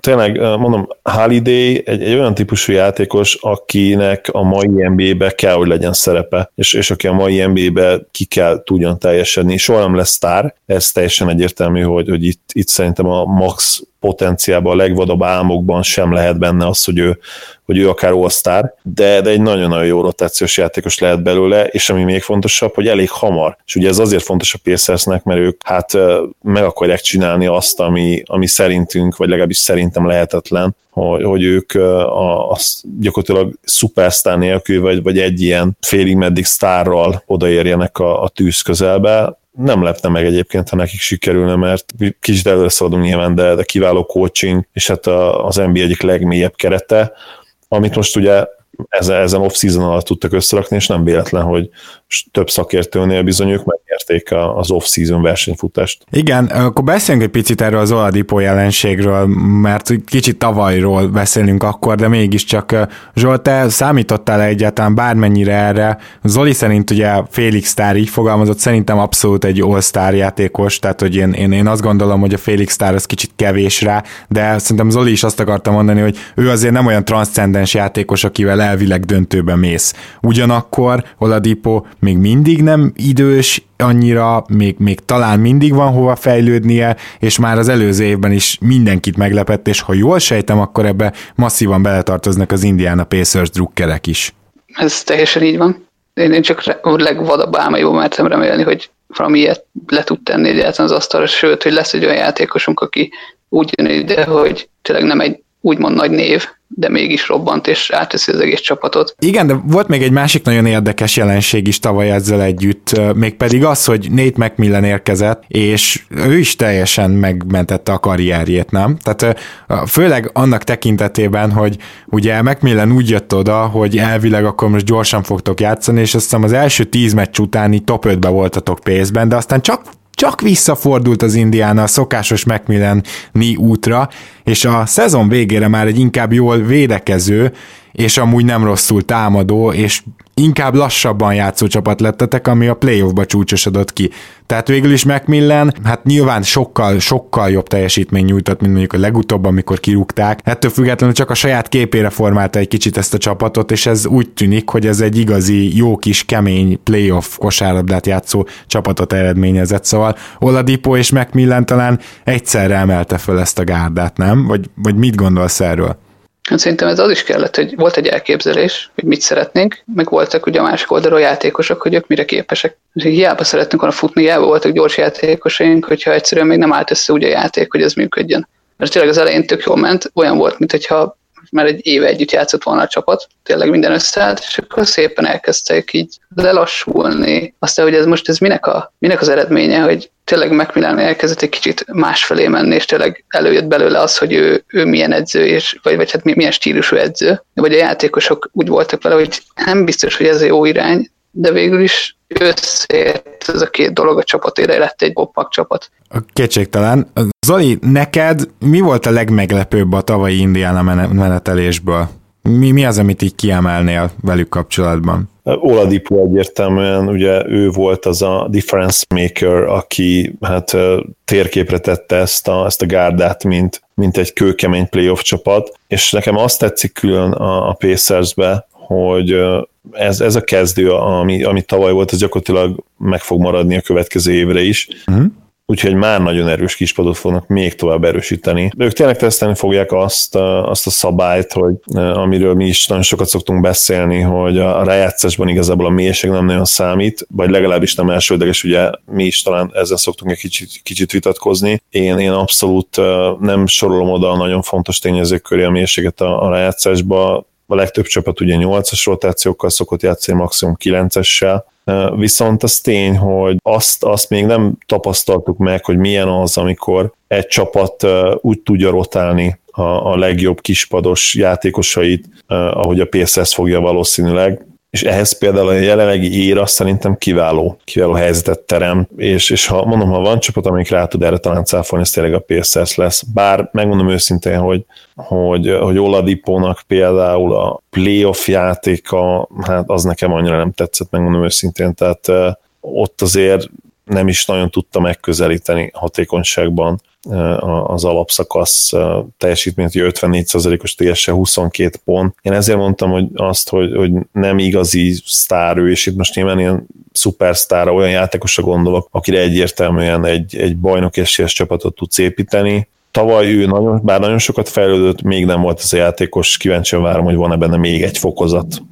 Tényleg, mondom, Holiday egy, egy olyan típusú játékos, akinek a mai NBA-be kell, hogy legyen szerepe, és, és aki a mai NBA-be ki kell tudjon teljesedni. Soha nem lesz sztár, ez teljesen egyértelmű, hogy, hogy itt, itt szerintem a max potenciálban, a legvadabb álmokban sem lehet benne az, hogy ő, hogy ő akár all de, de egy nagyon-nagyon jó rotációs játékos lehet belőle, és ami még fontosabb, hogy elég hamar. És ugye ez azért fontos a Pacersnek, mert ők hát meg akarják csinálni azt, ami, ami szerintünk, vagy legalábbis szerintem lehetetlen, hogy, hogy ők a, a, gyakorlatilag szupersztár nélkül, vagy, vagy egy ilyen félig meddig sztárral odaérjenek a, a tűz közelbe, nem lepne meg egyébként, ha nekik sikerülne, mert kicsit előre szaladunk nyilván, de, de kiváló coaching, és hát az NBA egyik legmélyebb kerete, amit most ugye ezen, ezen off-season alatt tudtak összerakni, és nem véletlen, hogy több szakértőnél bizony ők megnyerték az off-season versenyfutást. Igen, akkor beszéljünk egy picit erről az Oladipo jelenségről, mert kicsit tavalyról beszélünk akkor, de mégiscsak Zsolt, te számítottál -e egyáltalán bármennyire erre? Zoli szerint ugye Félix Sztár így fogalmazott, szerintem abszolút egy all-star játékos, tehát hogy én, én, én azt gondolom, hogy a Félix Sztár az kicsit kevés rá, de szerintem Zoli is azt akarta mondani, hogy ő azért nem olyan transzcendens játékos, akivel elvileg döntőbe mész. Ugyanakkor Oladipo még mindig nem idős annyira, még, még talán mindig van hova fejlődnie, és már az előző évben is mindenkit meglepett, és ha jól sejtem, akkor ebbe masszívan beletartoznak az Indiana Pacers drukkerek is. Ez teljesen így van. Én, én csak a legvadabb álmaiból mertem remélni, hogy valami ilyet le tud tenni egyáltalán az asztalra, sőt, hogy lesz egy olyan játékosunk, aki úgy jön ide, hogy tényleg nem egy úgymond nagy név, de mégis robbant, és átteszi az egész csapatot. Igen, de volt még egy másik nagyon érdekes jelenség is tavaly ezzel együtt, mégpedig az, hogy Nate McMillan érkezett, és ő is teljesen megmentette a karrierjét, nem? Tehát főleg annak tekintetében, hogy ugye McMillan úgy jött oda, hogy elvileg akkor most gyorsan fogtok játszani, és azt hiszem az első tíz meccs utáni top 5-be voltatok pénzben, de aztán csak csak visszafordult az Indiana a szokásos macmillan útra, és a szezon végére már egy inkább jól védekező, és amúgy nem rosszul támadó, és inkább lassabban játszó csapat lettetek, ami a playoffba csúcsosodott ki. Tehát végül is Macmillan, hát nyilván sokkal, sokkal jobb teljesítmény nyújtott, mint mondjuk a legutóbb, amikor kirúgták. Ettől függetlenül csak a saját képére formálta egy kicsit ezt a csapatot, és ez úgy tűnik, hogy ez egy igazi, jó kis, kemény playoff kosárlabdát játszó csapatot eredményezett. Szóval Oladipo és Macmillan talán egyszerre emelte föl ezt a gárdát, nem? Vagy, vagy mit gondolsz erről? Hát szerintem ez az is kellett, hogy volt egy elképzelés, hogy mit szeretnénk, meg voltak ugye a másik oldalról játékosok, hogy ők mire képesek. Hiába szeretnénk volna futni, hiába voltak gyors játékosaink, hogyha egyszerűen még nem állt össze úgy a játék, hogy ez működjön. Mert tényleg az elején tök jól ment, olyan volt, mintha már egy éve együtt játszott volna a csapat, tényleg minden összeállt, és akkor szépen elkezdtek így lelassulni. Aztán, hogy ez most ez minek, a, minek az eredménye, hogy tényleg Macmillan elkezdett egy kicsit másfelé menni, és tényleg előjött belőle az, hogy ő, ő milyen edző, és, vagy, vagy hát milyen stílusú edző. Vagy a játékosok úgy voltak vele, hogy nem biztos, hogy ez jó irány, de végül is összeért ez a két dolog a csapatére, lett egy boppak csapat. Kétségtelen. Zoli, neked mi volt a legmeglepőbb a tavalyi Indiana menetelésből? Mi, mi az, amit így kiemelnél velük kapcsolatban? Oladipo egyértelműen, ugye ő volt az a difference maker, aki hát térképre tette ezt a, ezt a gárdát, mint, mint egy kőkemény playoff csapat, és nekem azt tetszik külön a, a Pacers-be, hogy ez, ez a kezdő, ami, ami tavaly volt, az gyakorlatilag meg fog maradni a következő évre is. Uh-huh úgyhogy már nagyon erős kispadot fognak még tovább erősíteni. Ők tényleg tesztelni fogják azt, azt a szabályt, hogy amiről mi is nagyon sokat szoktunk beszélni, hogy a rájátszásban igazából a mélység nem nagyon számít, vagy legalábbis nem elsődleges, ugye mi is talán ezzel szoktunk egy kicsit, kicsit vitatkozni. Én, én abszolút nem sorolom oda a nagyon fontos tényezők köré a mélységet a, a rájátszásba, a legtöbb csapat ugye 8-as rotációkkal szokott játszani, maximum 9-essel, Viszont az tény, hogy azt, azt még nem tapasztaltuk meg, hogy milyen az, amikor egy csapat úgy tudja rotálni a, a legjobb kispados játékosait, ahogy a PSS fogja valószínűleg, és ehhez például a jelenlegi éra szerintem kiváló, kiváló helyzetet terem, és, és ha mondom, ha van csapat, amelyik rá tud erre talán cáfolni, ez tényleg a PSS lesz. Bár megmondom őszintén, hogy, hogy, hogy Oladipónak például a playoff játéka, hát az nekem annyira nem tetszett, megmondom őszintén, tehát ott azért nem is nagyon tudta megközelíteni hatékonyságban az alapszakasz teljesítményt, hogy 54%-os TSE 22 pont. Én ezért mondtam, hogy azt, hogy, hogy nem igazi sztár ő, és itt most nyilván ilyen szupersztára, olyan játékosra gondolok, akire egyértelműen egy, egy bajnok esélyes csapatot tudsz építeni. Tavaly ő nagyon, bár nagyon sokat fejlődött, még nem volt ez a játékos, kíváncsian várom, hogy van-e benne még egy fokozat.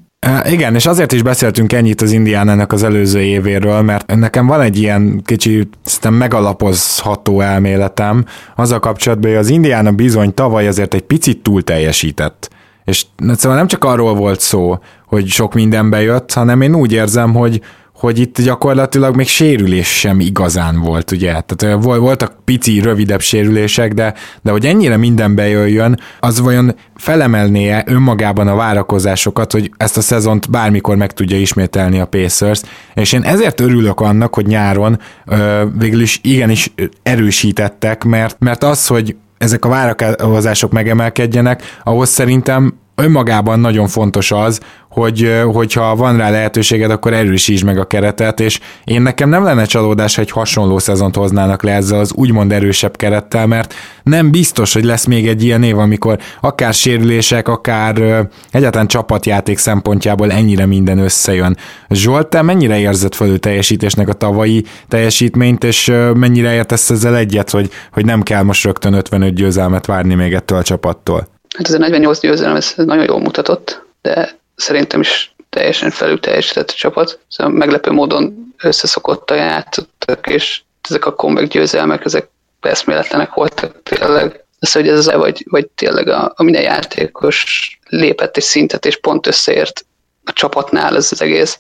Igen, és azért is beszéltünk ennyit az Indiánának az előző évéről, mert nekem van egy ilyen kicsi, szerintem megalapozható elméletem a kapcsolatban, hogy az Indiána bizony tavaly azért egy picit túl teljesített. És szóval nem csak arról volt szó, hogy sok minden bejött, hanem én úgy érzem, hogy, hogy itt gyakorlatilag még sérülés sem igazán volt, ugye? Tehát voltak pici, rövidebb sérülések, de, de hogy ennyire minden bejöjjön, az vajon felemelnie önmagában a várakozásokat, hogy ezt a szezont bármikor meg tudja ismételni a Pacers, és én ezért örülök annak, hogy nyáron ö, végül is igenis erősítettek, mert, mert az, hogy ezek a várakozások megemelkedjenek, ahhoz szerintem önmagában nagyon fontos az, hogy hogyha van rá lehetőséged, akkor erősítsd meg a keretet, és én nekem nem lenne csalódás, hogy hasonló szezont hoznának le ezzel az úgymond erősebb kerettel, mert nem biztos, hogy lesz még egy ilyen év, amikor akár sérülések, akár egyáltalán csapatjáték szempontjából ennyire minden összejön. Zsolt, te mennyire érzed fölő teljesítésnek a tavalyi teljesítményt, és mennyire értesz ezzel egyet, hogy, hogy nem kell most rögtön 55 győzelmet várni még ettől a csapattól? Hát ez a 48 győzelem, ez, ez nagyon jól mutatott, de szerintem is teljesen felül teljesített a csapat. Szóval meglepő módon összeszokottan játszottak, és ezek a comeback győzelmek, ezek eszméletlenek voltak tényleg. Az, hogy ez az vagy, vagy tényleg a, a minden játékos lépett egy szintet, és pont összeért a csapatnál ez az egész?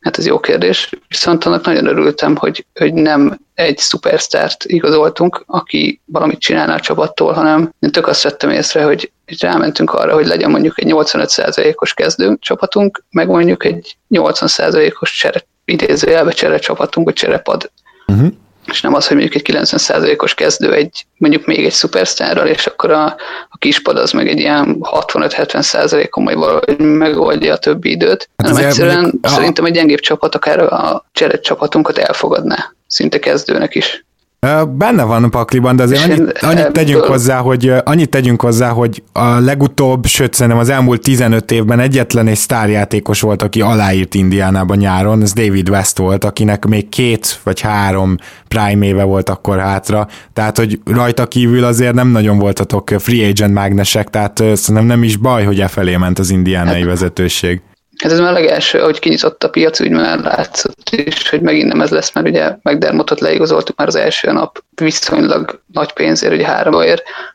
Hát ez jó kérdés. Viszont annak nagyon örültem, hogy, hogy nem egy szupersztárt igazoltunk, aki valamit csinálna a csapattól, hanem én tök azt vettem észre, hogy rámentünk arra, hogy legyen mondjuk egy 85%-os kezdő csapatunk, meg mondjuk egy 80%-os csere, idézőjelbe csere csapatunk, vagy cserepad. Uh-huh és nem az, hogy mondjuk egy 90%-os kezdő egy, mondjuk még egy szupersztárral, és akkor a, a kispad az meg egy ilyen 65-70%-on majd valahogy megoldja a többi időt, hát hanem egyszerűen mondjuk, szerintem egy gyengébb csapat akár a cseret csapatunkat elfogadná, szinte kezdőnek is. Benne van a pakliban, de azért annyit, annyit tegyünk hozzá, hogy annyit tegyünk hozzá, hogy a legutóbb, sőt szerintem az elmúlt 15 évben egyetlen egy sztárjátékos volt, aki aláírt Indiánában nyáron, ez David West volt, akinek még két vagy három prime éve volt akkor hátra, tehát hogy rajta kívül azért nem nagyon voltatok free agent mágnesek, tehát szerintem nem is baj, hogy e felé ment az indiánai hát, vezetőség. Hát ez már a legelső, ahogy kinyitott a piac, úgy már látszott is, hogy megint nem ez lesz, mert ugye McDermottot leigazoltuk már az első nap viszonylag nagy pénzért, ugye három.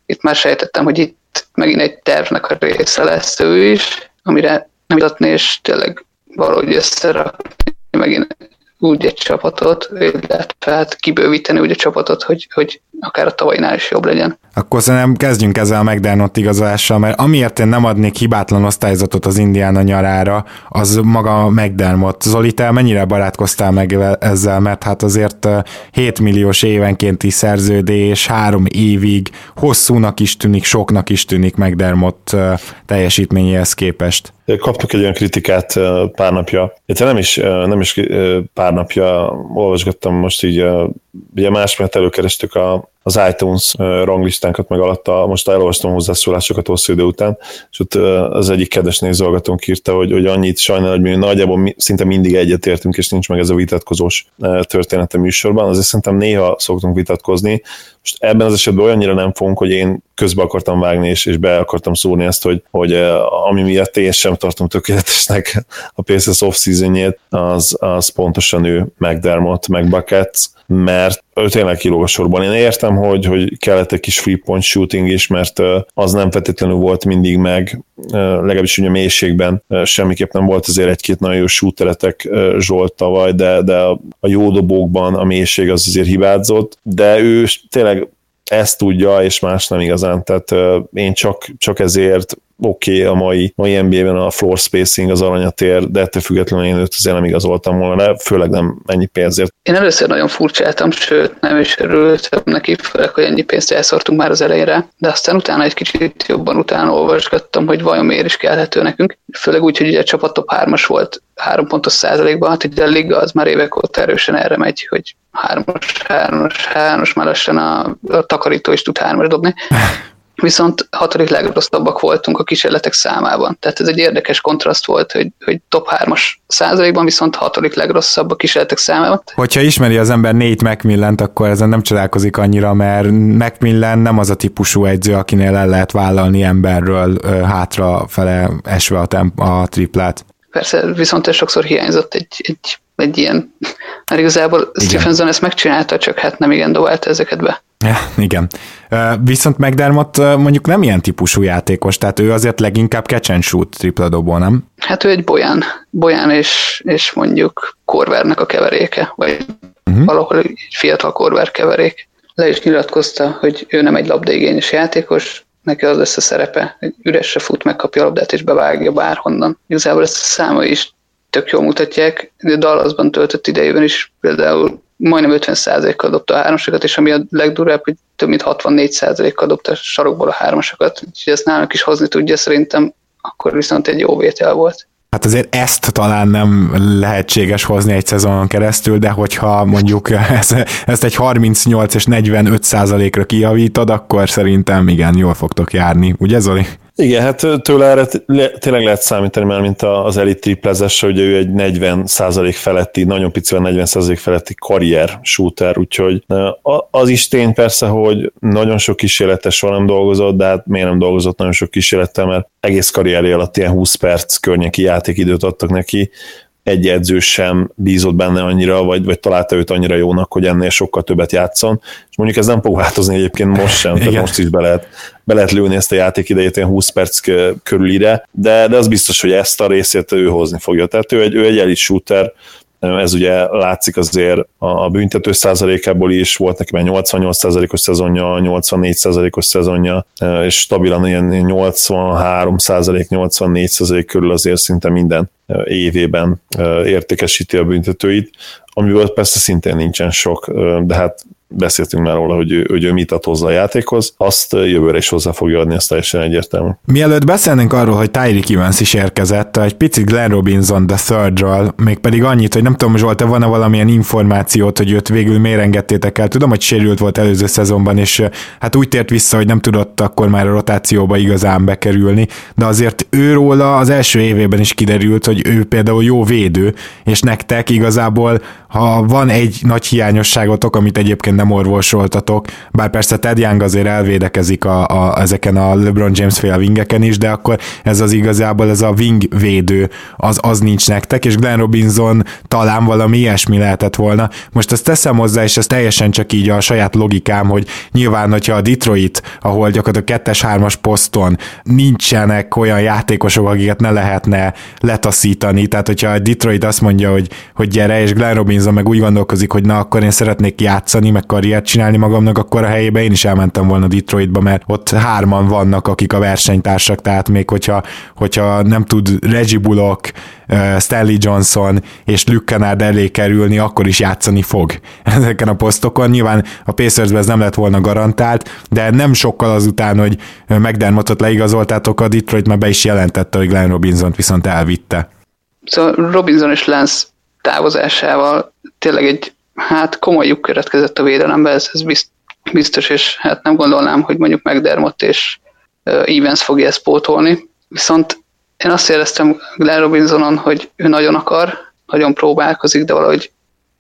Itt már sejtettem, hogy itt megint egy tervnek a része lesz ő is, amire nem jutatni, és tényleg valahogy összerakni megint úgy egy csapatot, illetve hát kibővíteni úgy a csapatot, hogy, hogy akár a tavainál is jobb legyen. Akkor szerintem kezdjünk ezzel a McDermott igazolással, mert amiért én nem adnék hibátlan osztályzatot az Indiana nyarára, az maga McDermott. Zoli, te mennyire barátkoztál meg ezzel, mert hát azért 7 milliós évenkénti szerződés, három évig, hosszúnak is tűnik, soknak is tűnik McDermott teljesítményéhez képest. Kaptuk egy olyan kritikát pár napja, Itt nem is, nem is pár napja olvasgattam most így, ugye más mert előkerestük a, az iTunes ranglistánkat, meg alatta most elolvastam hozzászólásokat hosszú idő után, és ott az egyik kedves nézőhallgatónk írta, hogy, hogy annyit sajnál, hogy mi nagyjából szinte mindig egyetértünk, és nincs meg ez a vitatkozós története műsorban, azért szerintem néha szoktunk vitatkozni, most ebben az esetben olyannyira nem fogunk, hogy én közbe akartam vágni, és, és be akartam szúrni ezt, hogy, hogy ami miatt én sem tartom tökéletesnek a Pacers off-seasonjét, az, az pontosan ő McDermott, meg Buckets, mert ő tényleg kilóg a sorban. Én értem, hogy, hogy kellett egy kis free point shooting is, mert az nem feltétlenül volt mindig meg, legalábbis ugye mélységben semmiképp nem volt azért egy-két nagyon jó shooteretek Zsolt tavaly, de, de a jó dobókban a mélység az azért hibázott, de ő tényleg ezt tudja, és más nem igazán. Tehát én csak, csak ezért oké, okay, a mai, mai NBA-ben a floor spacing az aranyat ér, de ettől függetlenül én őt azért nem igazoltam volna de főleg nem ennyi pénzért. Én először nagyon furcsáltam, sőt nem is örültem neki, főleg, hogy ennyi pénzt elszortunk már az elejére, de aztán utána egy kicsit jobban utána olvasgattam, hogy vajon miért is kellhető nekünk, főleg úgy, hogy ugye a csapat top 3-as volt három pontos százalékban, hát ugye a liga az már évek óta erősen erre megy, hogy hármas, hármas, hármas, már lassan a, a takarító is tud hármas dobni. viszont hatodik legrosszabbak voltunk a kísérletek számában. Tehát ez egy érdekes kontraszt volt, hogy, hogy top 3-as százalékban, viszont hatodik legrosszabb a kísérletek számában. Hogyha ismeri az ember négy macmillan akkor ezen nem csodálkozik annyira, mert Macmillan nem az a típusú egyző, akinél el lehet vállalni emberről hátra fele esve a, temp- a triplát. Persze, viszont ez sokszor hiányzott egy, egy, egy ilyen, mert igazából Stephenson ezt megcsinálta, csak hát nem igen dobálta ezeket be. Ja, igen. Viszont McDermott mondjuk nem ilyen típusú játékos, tehát ő azért leginkább catch and shoot tripla dobó, nem? Hát ő egy bolyán, bolyán és, és mondjuk korvernek a keveréke, vagy uh-huh. valahol egy fiatal korver keverék. Le is nyilatkozta, hogy ő nem egy labdaigényes játékos, neki az lesz a szerepe, hogy üresre fut, megkapja a labdát és bevágja bárhonnan. Igazából ezt a száma is tök jól mutatják, de Dallasban töltött idejében is például majdnem 50%-kal dobta a hármasokat, és ami a legdurább, hogy több mint 64%-kal dobta a sarokból a hármasokat, úgyhogy ezt nálunk is hozni tudja, szerintem akkor viszont egy jó vétel volt. Hát azért ezt talán nem lehetséges hozni egy szezonon keresztül, de hogyha mondjuk ezt, egy 38 és 45 százalékra kijavítod, akkor szerintem igen, jól fogtok járni. Ugye Zoli? Igen, hát tőle erre tényleg lehet számítani, mert mint az elit triplezes, hogy ő egy 40% feletti, nagyon picivel 40% feletti karrier shooter, úgyhogy az is tény persze, hogy nagyon sok kísérletes soha nem dolgozott, de hát miért nem dolgozott nagyon sok kísérlettel, mert egész karrierje alatt ilyen 20 perc környéki játékidőt adtak neki, egy edző sem bízott benne annyira, vagy, vagy találta őt annyira jónak, hogy ennél sokkal többet játszon. És mondjuk ez nem fog változni egyébként most sem, tehát most is be lehet, be lehet lőni ezt a játékidejét ilyen 20 perc körülire, de, de az biztos, hogy ezt a részét ő hozni fogja. Tehát ő egy, ő egy elit shooter, ez ugye látszik azért a büntető százalékából is, volt neki már 88 százalékos szezonja, 84 százalékos szezonja, és stabilan ilyen 83 százalék, 84 százalék körül azért szinte minden évében értékesíti a büntetőit, amiből persze szintén nincsen sok, de hát beszéltünk már róla, hogy ő, hogy ő mit ad hozzá a játékhoz, azt jövőre is hozzá fogja adni, ezt teljesen egyértelmű. Mielőtt beszélnénk arról, hogy Tyreek Evans is érkezett, egy picit Glenn Robinson the Thirdről, még pedig annyit, hogy nem tudom, Zsolt, van-e valamilyen információt, hogy őt végül miért engedtétek el. Tudom, hogy sérült volt előző szezonban, és hát úgy tért vissza, hogy nem tudott akkor már a rotációba igazán bekerülni, de azért őróla az első évében is kiderült, hogy ő például jó védő, és nektek igazából ha van egy nagy hiányosságotok, amit egyébként orvosoltatok, bár persze Ted Young azért elvédekezik a, a, ezeken a LeBron James fél wingeken is, de akkor ez az igazából ez a wing védő, az, az nincs nektek, és Glenn Robinson talán valami ilyesmi lehetett volna. Most ezt teszem hozzá, és ez teljesen csak így a saját logikám, hogy nyilván, hogyha a Detroit, ahol gyakorlatilag kettes-hármas poszton nincsenek olyan játékosok, akiket ne lehetne letaszítani, tehát hogyha a Detroit azt mondja, hogy, hogy gyere, és Glenn Robinson meg úgy gondolkozik, hogy na, akkor én szeretnék játszani, meg karriert csinálni magamnak, akkor a helyébe én is elmentem volna Detroitba, mert ott hárman vannak, akik a versenytársak, tehát még hogyha, hogyha nem tud Reggie Bullock, Stanley Johnson és Luke Kennard elé kerülni, akkor is játszani fog ezeken a posztokon. Nyilván a Pacersben ez nem lett volna garantált, de nem sokkal azután, hogy McDermottot leigazoltátok, a Detroit már be is jelentette, hogy Glenn Robinson viszont elvitte. Szóval Robinson és Lance távozásával tényleg egy hát komoly lyuk következett a védelembe, ez, ez biztos, és hát nem gondolnám, hogy mondjuk McDermott és Evans fogja ezt pótolni. Viszont én azt éreztem Glenn Robinsonon, hogy ő nagyon akar, nagyon próbálkozik, de valahogy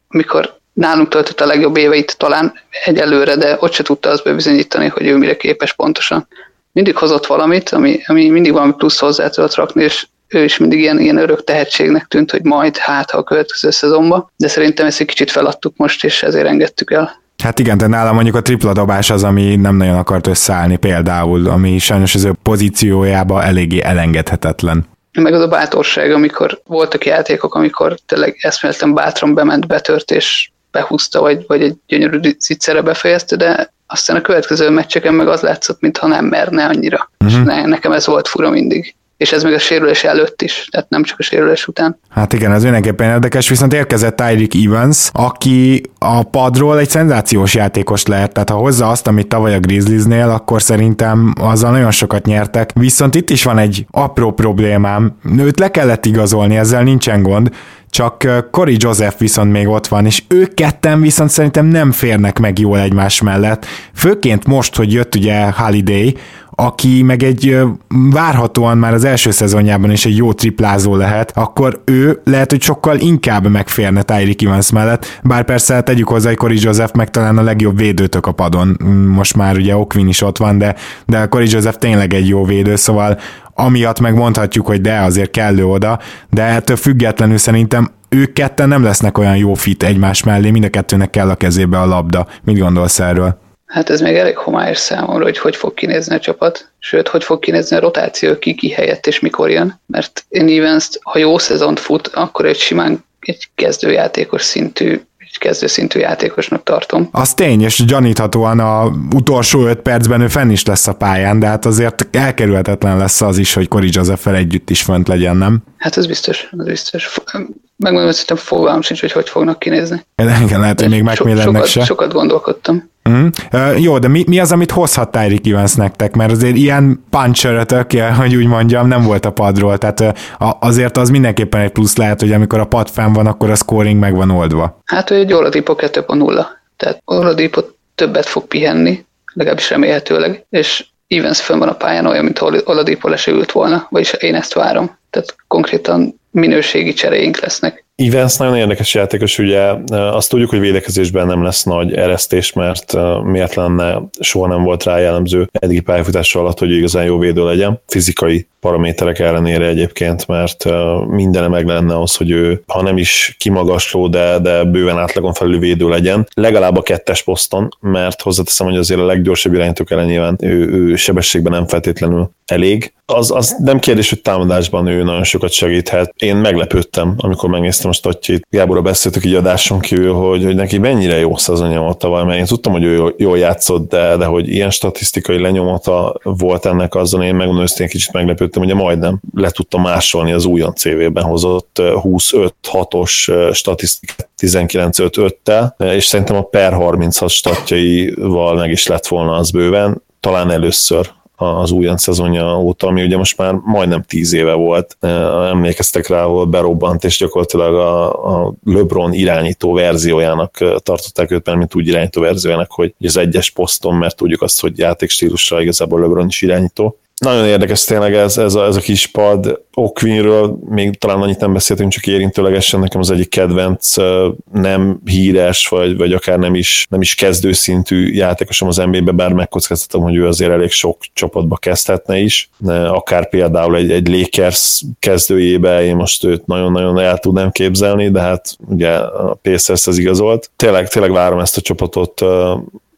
amikor nálunk töltött a legjobb éveit talán egyelőre, de ott se tudta azt bebizonyítani, hogy ő mire képes pontosan. Mindig hozott valamit, ami, ami mindig valami plusz hozzá tudott rakni, és ő is mindig ilyen, ilyen örök tehetségnek tűnt, hogy majd hát ha a következő szezonban, de szerintem ezt egy kicsit feladtuk most, és ezért engedtük el. Hát igen, de nálam mondjuk a tripla dobás az, ami nem nagyon akart összeállni például, ami sajnos az ő pozíciójába eléggé elengedhetetlen. Meg az a bátorság, amikor voltak játékok, amikor tényleg eszméletlen bátran bement, betört és behúzta, vagy, vagy egy gyönyörű ciccere befejezte, de aztán a következő meccseken meg az látszott, mintha nem merne annyira. Uh-huh. És ne, nekem ez volt fura mindig és ez még a sérülés előtt is, tehát nem csak a sérülés után. Hát igen, ez mindenképpen érdekes, viszont érkezett Tyreek Evans, aki a padról egy szenzációs játékos lehet, tehát ha hozza azt, amit tavaly a Grizzliesnél, akkor szerintem azzal nagyon sokat nyertek. Viszont itt is van egy apró problémám, őt le kellett igazolni, ezzel nincsen gond, csak Cory Joseph viszont még ott van, és ők ketten viszont szerintem nem férnek meg jól egymás mellett. Főként most, hogy jött ugye Holiday, aki meg egy várhatóan már az első szezonjában is egy jó triplázó lehet, akkor ő lehet, hogy sokkal inkább megférne Tyreek Evans mellett, bár persze tegyük hozzá, hogy Corey Joseph meg talán a legjobb védőtök a padon. Most már ugye Okvin is ott van, de, de Corey Joseph tényleg egy jó védő, szóval amiatt megmondhatjuk, hogy de azért kellő oda, de ettől függetlenül szerintem ők ketten nem lesznek olyan jó fit egymás mellé, mind a kettőnek kell a kezébe a labda. Mit gondolsz erről? Hát ez még elég homályos számomra, hogy hogy fog kinézni a csapat, sőt, hogy fog kinézni a rotáció, ki ki helyett és mikor jön, mert én evans ha jó szezont fut, akkor egy simán egy kezdőjátékos szintű kezdőszintű játékosnak tartom. Az tény, és gyaníthatóan a utolsó öt percben ő fenn is lesz a pályán, de hát azért elkerülhetetlen lesz az is, hogy Cory joseph együtt is fönt legyen, nem? Hát ez biztos, ez biztos. Megmondom, hogy szerintem fogalmam sincs, hogy hogy fognak kinézni. Igen, lehet, hogy még so, sokat, se. Sokat gondolkodtam. Mm. Jó, de mi, mi az, amit hozhat Tyreek Evans nektek? Mert azért ilyen puncherötök, hogy úgy mondjam, nem volt a padról, tehát azért az mindenképpen egy plusz lehet, hogy amikor a pad fenn van, akkor a scoring meg van oldva. Hát ő egy Oladipo 2.0, tehát Oladipo többet fog pihenni, legalábbis remélhetőleg, és Evans fönn van a pályán olyan, mint Oladipo lesőült volna, vagyis én ezt várom. Tehát konkrétan minőségi cseréink lesznek. Evans nagyon érdekes játékos, ugye azt tudjuk, hogy védekezésben nem lesz nagy eresztés, mert miért lenne, soha nem volt rá jellemző eddigi pályafutása alatt, hogy igazán jó védő legyen. Fizikai paraméterek ellenére egyébként, mert mindene meg lenne az, hogy ő, ha nem is kimagasló, de, de bőven átlagon felül védő legyen, legalább a kettes poszton, mert hozzáteszem, hogy azért a leggyorsabb irányítók ellen nyilván ő, ő sebességben nem feltétlenül elég. Az, az nem kérdés, hogy támadásban ő nagyon sokat segíthet. Én meglepődtem, amikor megnéztem a statjait. Gáborra beszéltük így adáson kívül, hogy, hogy neki mennyire jó szezonja volt tavaly, mert én tudtam, hogy ő jól játszott, de, de hogy ilyen statisztikai lenyomata volt ennek azon, én megmondom, hogy kicsit meglepődtem menekültem, ugye majdnem le tudta másolni az újon CV-ben hozott 25-6-os statisztikát 19-5-tel, és szerintem a per 36 statjaival meg is lett volna az bőven, talán először az újon szezonja óta, ami ugye most már majdnem tíz éve volt. Emlékeztek rá, ahol berobbant, és gyakorlatilag a, a LeBron irányító verziójának tartották őt, mert mint úgy irányító verziójának, hogy az egyes poszton, mert tudjuk azt, hogy játékstílusra igazából LeBron is irányító, nagyon érdekes tényleg ez, ez, a, ez a kis pad. Okvinről még talán annyit nem beszéltünk, csak érintőlegesen nekem az egyik kedvenc nem híres, vagy, vagy akár nem is, nem is kezdőszintű játékosom az NBA-be, bár megkockáztatom, hogy ő azért elég sok csapatba kezdhetne is. Akár például egy, egy Lakers kezdőjébe én most őt nagyon-nagyon el tudnám képzelni, de hát ugye a Pacers ez igazolt. Tényleg, tényleg várom ezt a csapatot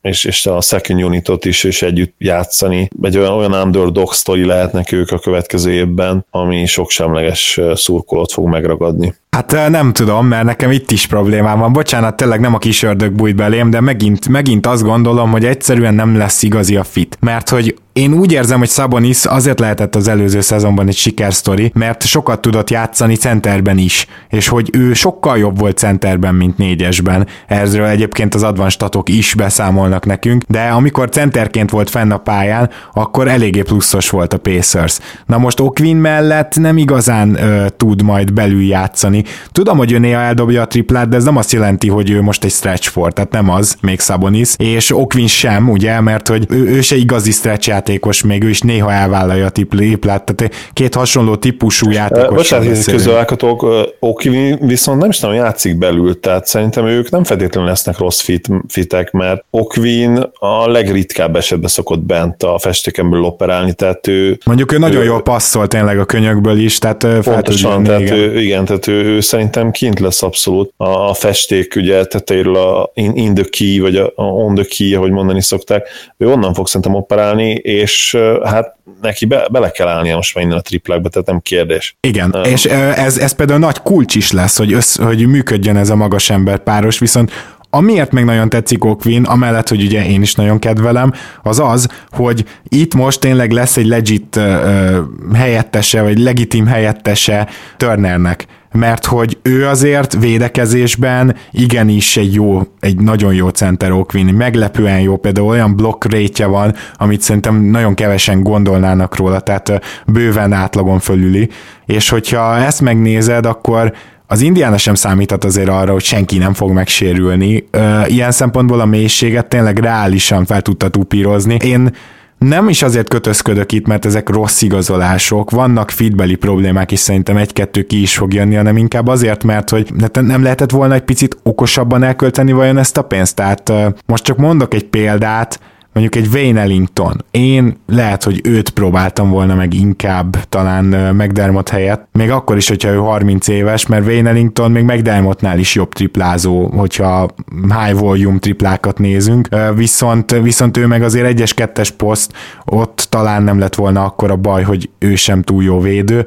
és, és a second unitot is, és együtt játszani. Egy olyan, olyan underdog sztori lehetnek ők a következő évben, ami sok semleges szurkolót fog megragadni. Hát nem tudom, mert nekem itt is problémám van. Bocsánat, tényleg nem a kis ördög bújt belém, de megint, megint azt gondolom, hogy egyszerűen nem lesz igazi a fit. Mert hogy én úgy érzem, hogy Sabonis azért lehetett az előző szezonban egy sikersztori, mert sokat tudott játszani centerben is, és hogy ő sokkal jobb volt centerben, mint négyesben. Ezről egyébként az advanstatok is beszámolnak nekünk, de amikor centerként volt fenn a pályán, akkor eléggé pluszos volt a Pacers. Na most Okvin mellett nem igazán ö, tud majd belül játszani. Tudom, hogy ő néha eldobja a triplát, de ez nem azt jelenti, hogy ő most egy stretch for, tehát nem az, még Sabonis, és Okvin sem, ugye, mert hogy ő, ő se igazi stretch játékos, még ő is néha elvállalja a triplát, tehát két hasonló típusú játékos. Bocsánat, közölálkatók, Oki viszont nem is tudom, játszik belül, tehát szerintem ők nem feltétlenül lesznek rossz fit, fitek, mert Okvin a legritkább esetben szokott bent a festéken belül operálni, tehát ő... Mondjuk ő nagyon ő, jól passzol tényleg a könyökből is, tehát pontosan, tehát. Ő, igen, tehát ő, ő, szerintem kint lesz abszolút a, a festék ugye tetejéről a in, in the key, vagy a, a on the key, ahogy mondani szokták, ő onnan fog szerintem operálni, és hát neki be, bele kell állnia most már innen a triplákba, tehát nem kérdés. Igen, um, és ez, ez például nagy kulcs is lesz, hogy, össz, hogy működjön ez a magas ember páros, viszont Amiért meg nagyon tetszik Okvin, amellett, hogy ugye én is nagyon kedvelem, az az, hogy itt most tényleg lesz egy legit uh, helyettese, vagy legitim helyettese Turnernek. Mert hogy ő azért védekezésben igenis egy jó, egy nagyon jó center Okvin, meglepően jó, például olyan block rate van, amit szerintem nagyon kevesen gondolnának róla, tehát bőven átlagon fölüli, és hogyha ezt megnézed, akkor az Indiana sem számíthat azért arra, hogy senki nem fog megsérülni. Ilyen szempontból a mélységet tényleg reálisan fel tudta tupírozni. Én nem is azért kötözködök itt, mert ezek rossz igazolások, vannak feedbeli problémák, és szerintem egy-kettő ki is fog jönni, hanem inkább azért, mert hogy nem lehetett volna egy picit okosabban elkölteni vajon ezt a pénzt. Tehát most csak mondok egy példát, mondjuk egy Wayne Ellington. Én lehet, hogy őt próbáltam volna meg inkább talán McDermott helyett, még akkor is, hogyha ő 30 éves, mert Wayne Ellington még McDermottnál is jobb triplázó, hogyha high volume triplákat nézünk, viszont, viszont ő meg azért egyes kettes poszt, ott talán nem lett volna akkor a baj, hogy ő sem túl jó védő.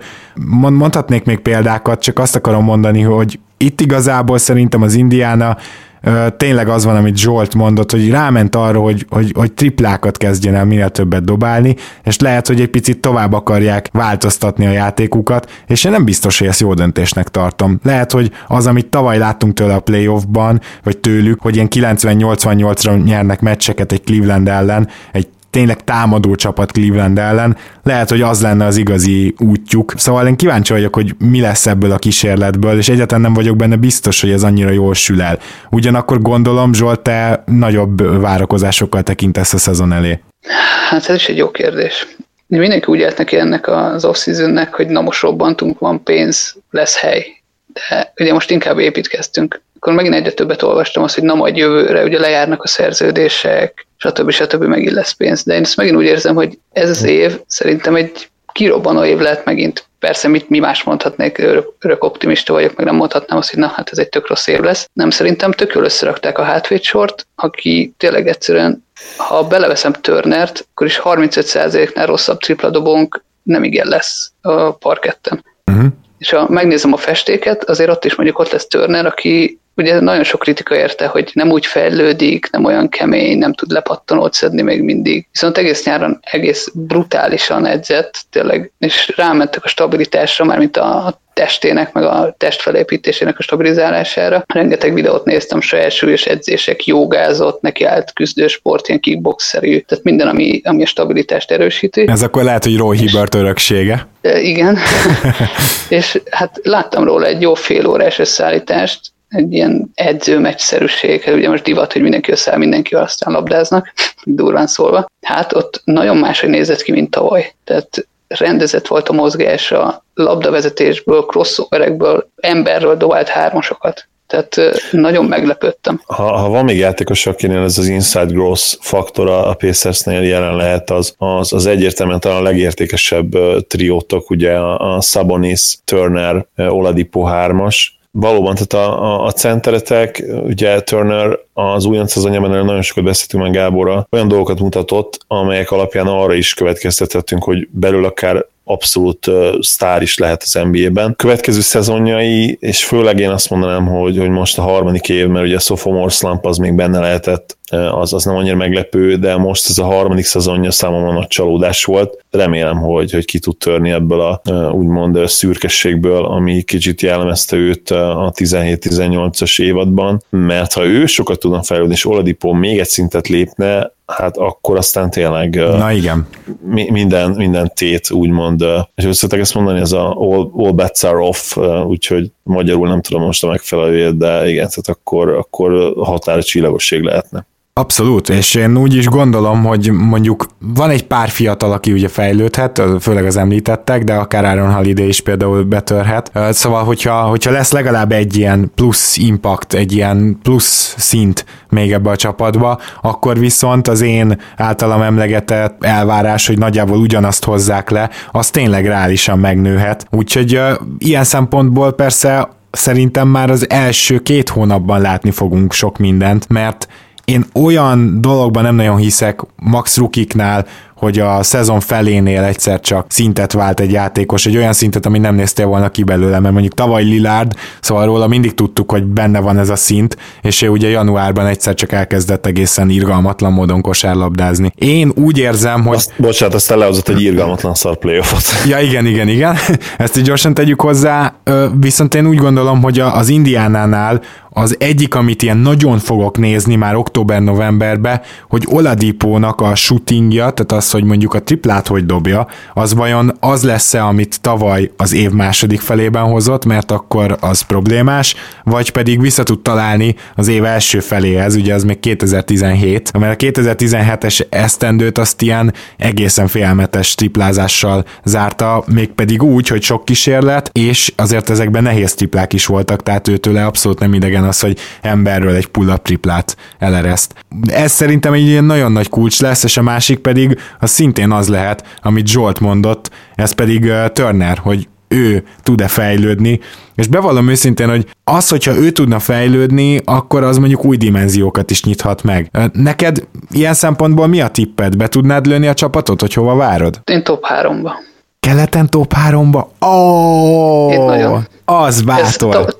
Mondhatnék még példákat, csak azt akarom mondani, hogy itt igazából szerintem az Indiana tényleg az van, amit Zsolt mondott, hogy ráment arra, hogy, hogy, hogy triplákat kezdjen el minél többet dobálni, és lehet, hogy egy picit tovább akarják változtatni a játékukat, és én nem biztos, hogy ezt jó döntésnek tartom. Lehet, hogy az, amit tavaly láttunk tőle a playoffban, vagy tőlük, hogy ilyen 90-88-ra nyernek meccseket egy Cleveland ellen, egy tényleg támadó csapat Cleveland ellen, lehet, hogy az lenne az igazi útjuk. Szóval én kíváncsi vagyok, hogy mi lesz ebből a kísérletből, és egyáltalán nem vagyok benne biztos, hogy ez annyira jól sül el. Ugyanakkor gondolom, Zsolt, te nagyobb várakozásokkal tekintesz a szezon elé. Hát ez is egy jó kérdés. Mindenki úgy neki ennek az off hogy na most robbantunk, van pénz, lesz hely. De ugye most inkább építkeztünk. Akkor megint egyre többet olvastam azt, hogy na majd jövőre ugye lejárnak a szerződések, stb. stb. megint lesz pénz. De én ezt megint úgy érzem, hogy ez az év szerintem egy kirobbanó év lehet megint. Persze mit mi más mondhatnék, örök, örök optimista vagyok, meg nem mondhatnám azt, hogy na hát ez egy tök rossz év lesz. Nem szerintem tök jól összerakták a hátvédsort, aki tényleg egyszerűen, ha beleveszem Turnert, akkor is 35%-nál rosszabb tripla dobónk nem igen lesz a parketten. Uh-huh. És ha megnézem a festéket, azért ott is mondjuk ott lesz Turner, aki ugye nagyon sok kritika érte, hogy nem úgy fejlődik, nem olyan kemény, nem tud lepattanót szedni még mindig. Viszont egész nyáron egész brutálisan edzett, tényleg, és rámentek a stabilitásra, már mint a testének, meg a testfelépítésének a stabilizálására. Rengeteg videót néztem, saját súlyos edzések, jogázott, neki állt küzdősport, ilyen kickboxerű, tehát minden, ami, ami a stabilitást erősíti. Ez akkor lehet, hogy Roy Hibbert öröksége. Igen, és hát láttam róla egy jó fél órás összeállítást, egy ilyen edzőmeccsszerűség, hát ugye most divat, hogy mindenki összeáll, mindenki aztán labdáznak, durván szólva. Hát ott nagyon máshogy nézett ki, mint tavaly. Tehát rendezett volt a mozgás a labdavezetésből, crossoverekből, emberről dobált hármasokat. Tehát nagyon meglepődtem. Ha, ha van még játékos, akinél ez az inside growth faktora a Pacersnél jelen lehet, az, az, az egyértelműen talán a legértékesebb triótok, ugye a, a Sabonis, Turner, Oladipo 3-as, valóban, tehát a, a, a centeretek, ugye Turner az újonc szezonjában nagyon sokat beszéltünk meg Gáborra, olyan dolgokat mutatott, amelyek alapján arra is következtetettünk, hogy belül akár abszolút uh, sztár is lehet az NBA-ben. Következő szezonjai, és főleg én azt mondanám, hogy, hogy most a harmadik év, mert ugye a sophomore slump az még benne lehetett, az, az nem annyira meglepő, de most ez a harmadik szezonja számomra nagy csalódás volt. Remélem, hogy, hogy ki tud törni ebből a úgymond szürkességből, ami kicsit jellemezte őt a 17-18-as évadban, mert ha ő sokat tudna fejlődni, és Oladipo még egy szintet lépne, hát akkor aztán tényleg Na igen. Mi, minden, minden tét úgymond, és összetek ezt mondani, ez a all, all bets are off, úgyhogy magyarul nem tudom most a megfelelőjét, de igen, tehát akkor, akkor határa csillagosség lehetne. Abszolút, és én úgy is gondolom, hogy mondjuk van egy pár fiatal, aki ugye fejlődhet, főleg az említettek, de akár Aaron Holiday is például betörhet. Szóval, hogyha, hogyha lesz legalább egy ilyen plusz impact, egy ilyen plusz szint még ebbe a csapatba, akkor viszont az én általam emlegetett elvárás, hogy nagyjából ugyanazt hozzák le, az tényleg reálisan megnőhet. Úgyhogy ilyen szempontból persze szerintem már az első két hónapban látni fogunk sok mindent, mert én olyan dologban nem nagyon hiszek Max Rukiknál, hogy a szezon felénél egyszer csak szintet vált egy játékos, egy olyan szintet, ami nem néztél volna ki belőle, mert mondjuk tavaly Lillard, szóval róla mindig tudtuk, hogy benne van ez a szint, és ő ugye januárban egyszer csak elkezdett egészen irgalmatlan módon kosárlabdázni. Én úgy érzem, hogy... Azt, bocsánat, aztán lehozott egy irgalmatlan szar playoffot. Ja, igen, igen, igen. Ezt így gyorsan tegyük hozzá, viszont én úgy gondolom, hogy az Indiánánál az egyik, amit ilyen nagyon fogok nézni már október-novemberbe, hogy Oladipónak a shootingja, tehát az, hogy mondjuk a triplát hogy dobja, az vajon az lesz-e, amit tavaly az év második felében hozott, mert akkor az problémás, vagy pedig vissza tud találni az év első feléhez, ugye az még 2017, mert a 2017-es esztendőt azt ilyen egészen félmetes triplázással zárta, mégpedig úgy, hogy sok kísérlet, és azért ezekben nehéz triplák is voltak, tehát őtőle abszolút nem idegen az, hogy emberről egy pull-up triplát elereszt. Ez szerintem egy ilyen nagyon nagy kulcs lesz, és a másik pedig az szintén az lehet, amit Zsolt mondott, ez pedig uh, Turner, hogy ő tud-e fejlődni, és bevallom őszintén, hogy az, hogyha ő tudna fejlődni, akkor az mondjuk új dimenziókat is nyithat meg. Neked ilyen szempontból mi a tipped? Be tudnád lőni a csapatot, hogy hova várod? Én top 3-ba. Keleten top 3-ba? Oh, az bátor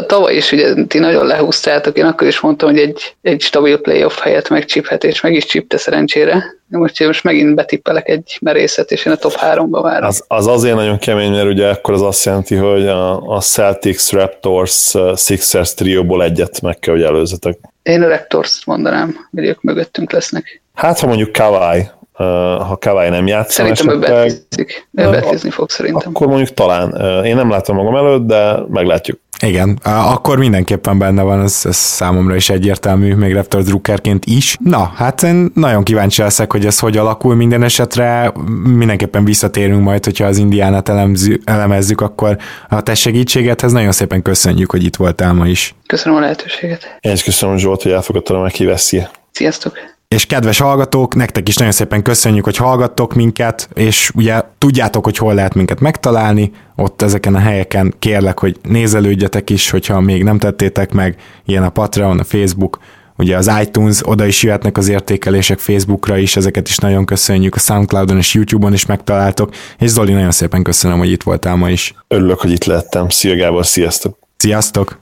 tavaly is ugye ti nagyon lehúztátok, én akkor is mondtam, hogy egy, egy stabil playoff helyet megcsiphet, és meg is csipte szerencsére. Most, most megint betippelek egy merészet, és én a top 3-ba várom. Az, az azért nagyon kemény, mert ugye akkor az azt jelenti, hogy a, a Celtics, Raptors, Sixers trióból egyet meg kell, hogy előzetek. Én a Raptors mondanám, hogy ők mögöttünk lesznek. Hát, ha mondjuk Kawai, ha Kawai nem játszik. Szerintem ő betízik. Ő betízni fog szerintem. Akkor mondjuk talán. Én nem látom magam előtt, de meglátjuk. Igen, akkor mindenképpen benne van, ez, ez számomra is egyértelmű, még Raptor Druckerként is. Na, hát én nagyon kíváncsi leszek, hogy ez hogy alakul minden esetre. Mindenképpen visszatérünk majd, hogyha az Indiánát elemzü, elemezzük, akkor a te segítségethez nagyon szépen köszönjük, hogy itt voltál ma is. Köszönöm a lehetőséget. Én is köszönöm Zsolt, hogy elfogadtad a meghívást. Sziasztok! És kedves hallgatók, nektek is nagyon szépen köszönjük, hogy hallgattok minket, és ugye tudjátok, hogy hol lehet minket megtalálni, ott ezeken a helyeken kérlek, hogy nézelődjetek is, hogyha még nem tettétek meg, ilyen a Patreon, a Facebook, ugye az iTunes, oda is jöhetnek az értékelések Facebookra is, ezeket is nagyon köszönjük, a Soundcloudon és YouTube-on is megtaláltok, és Zoli, nagyon szépen köszönöm, hogy itt voltál ma is. Örülök, hogy itt lettem. Szia Gábor, sziasztok! Sziasztok!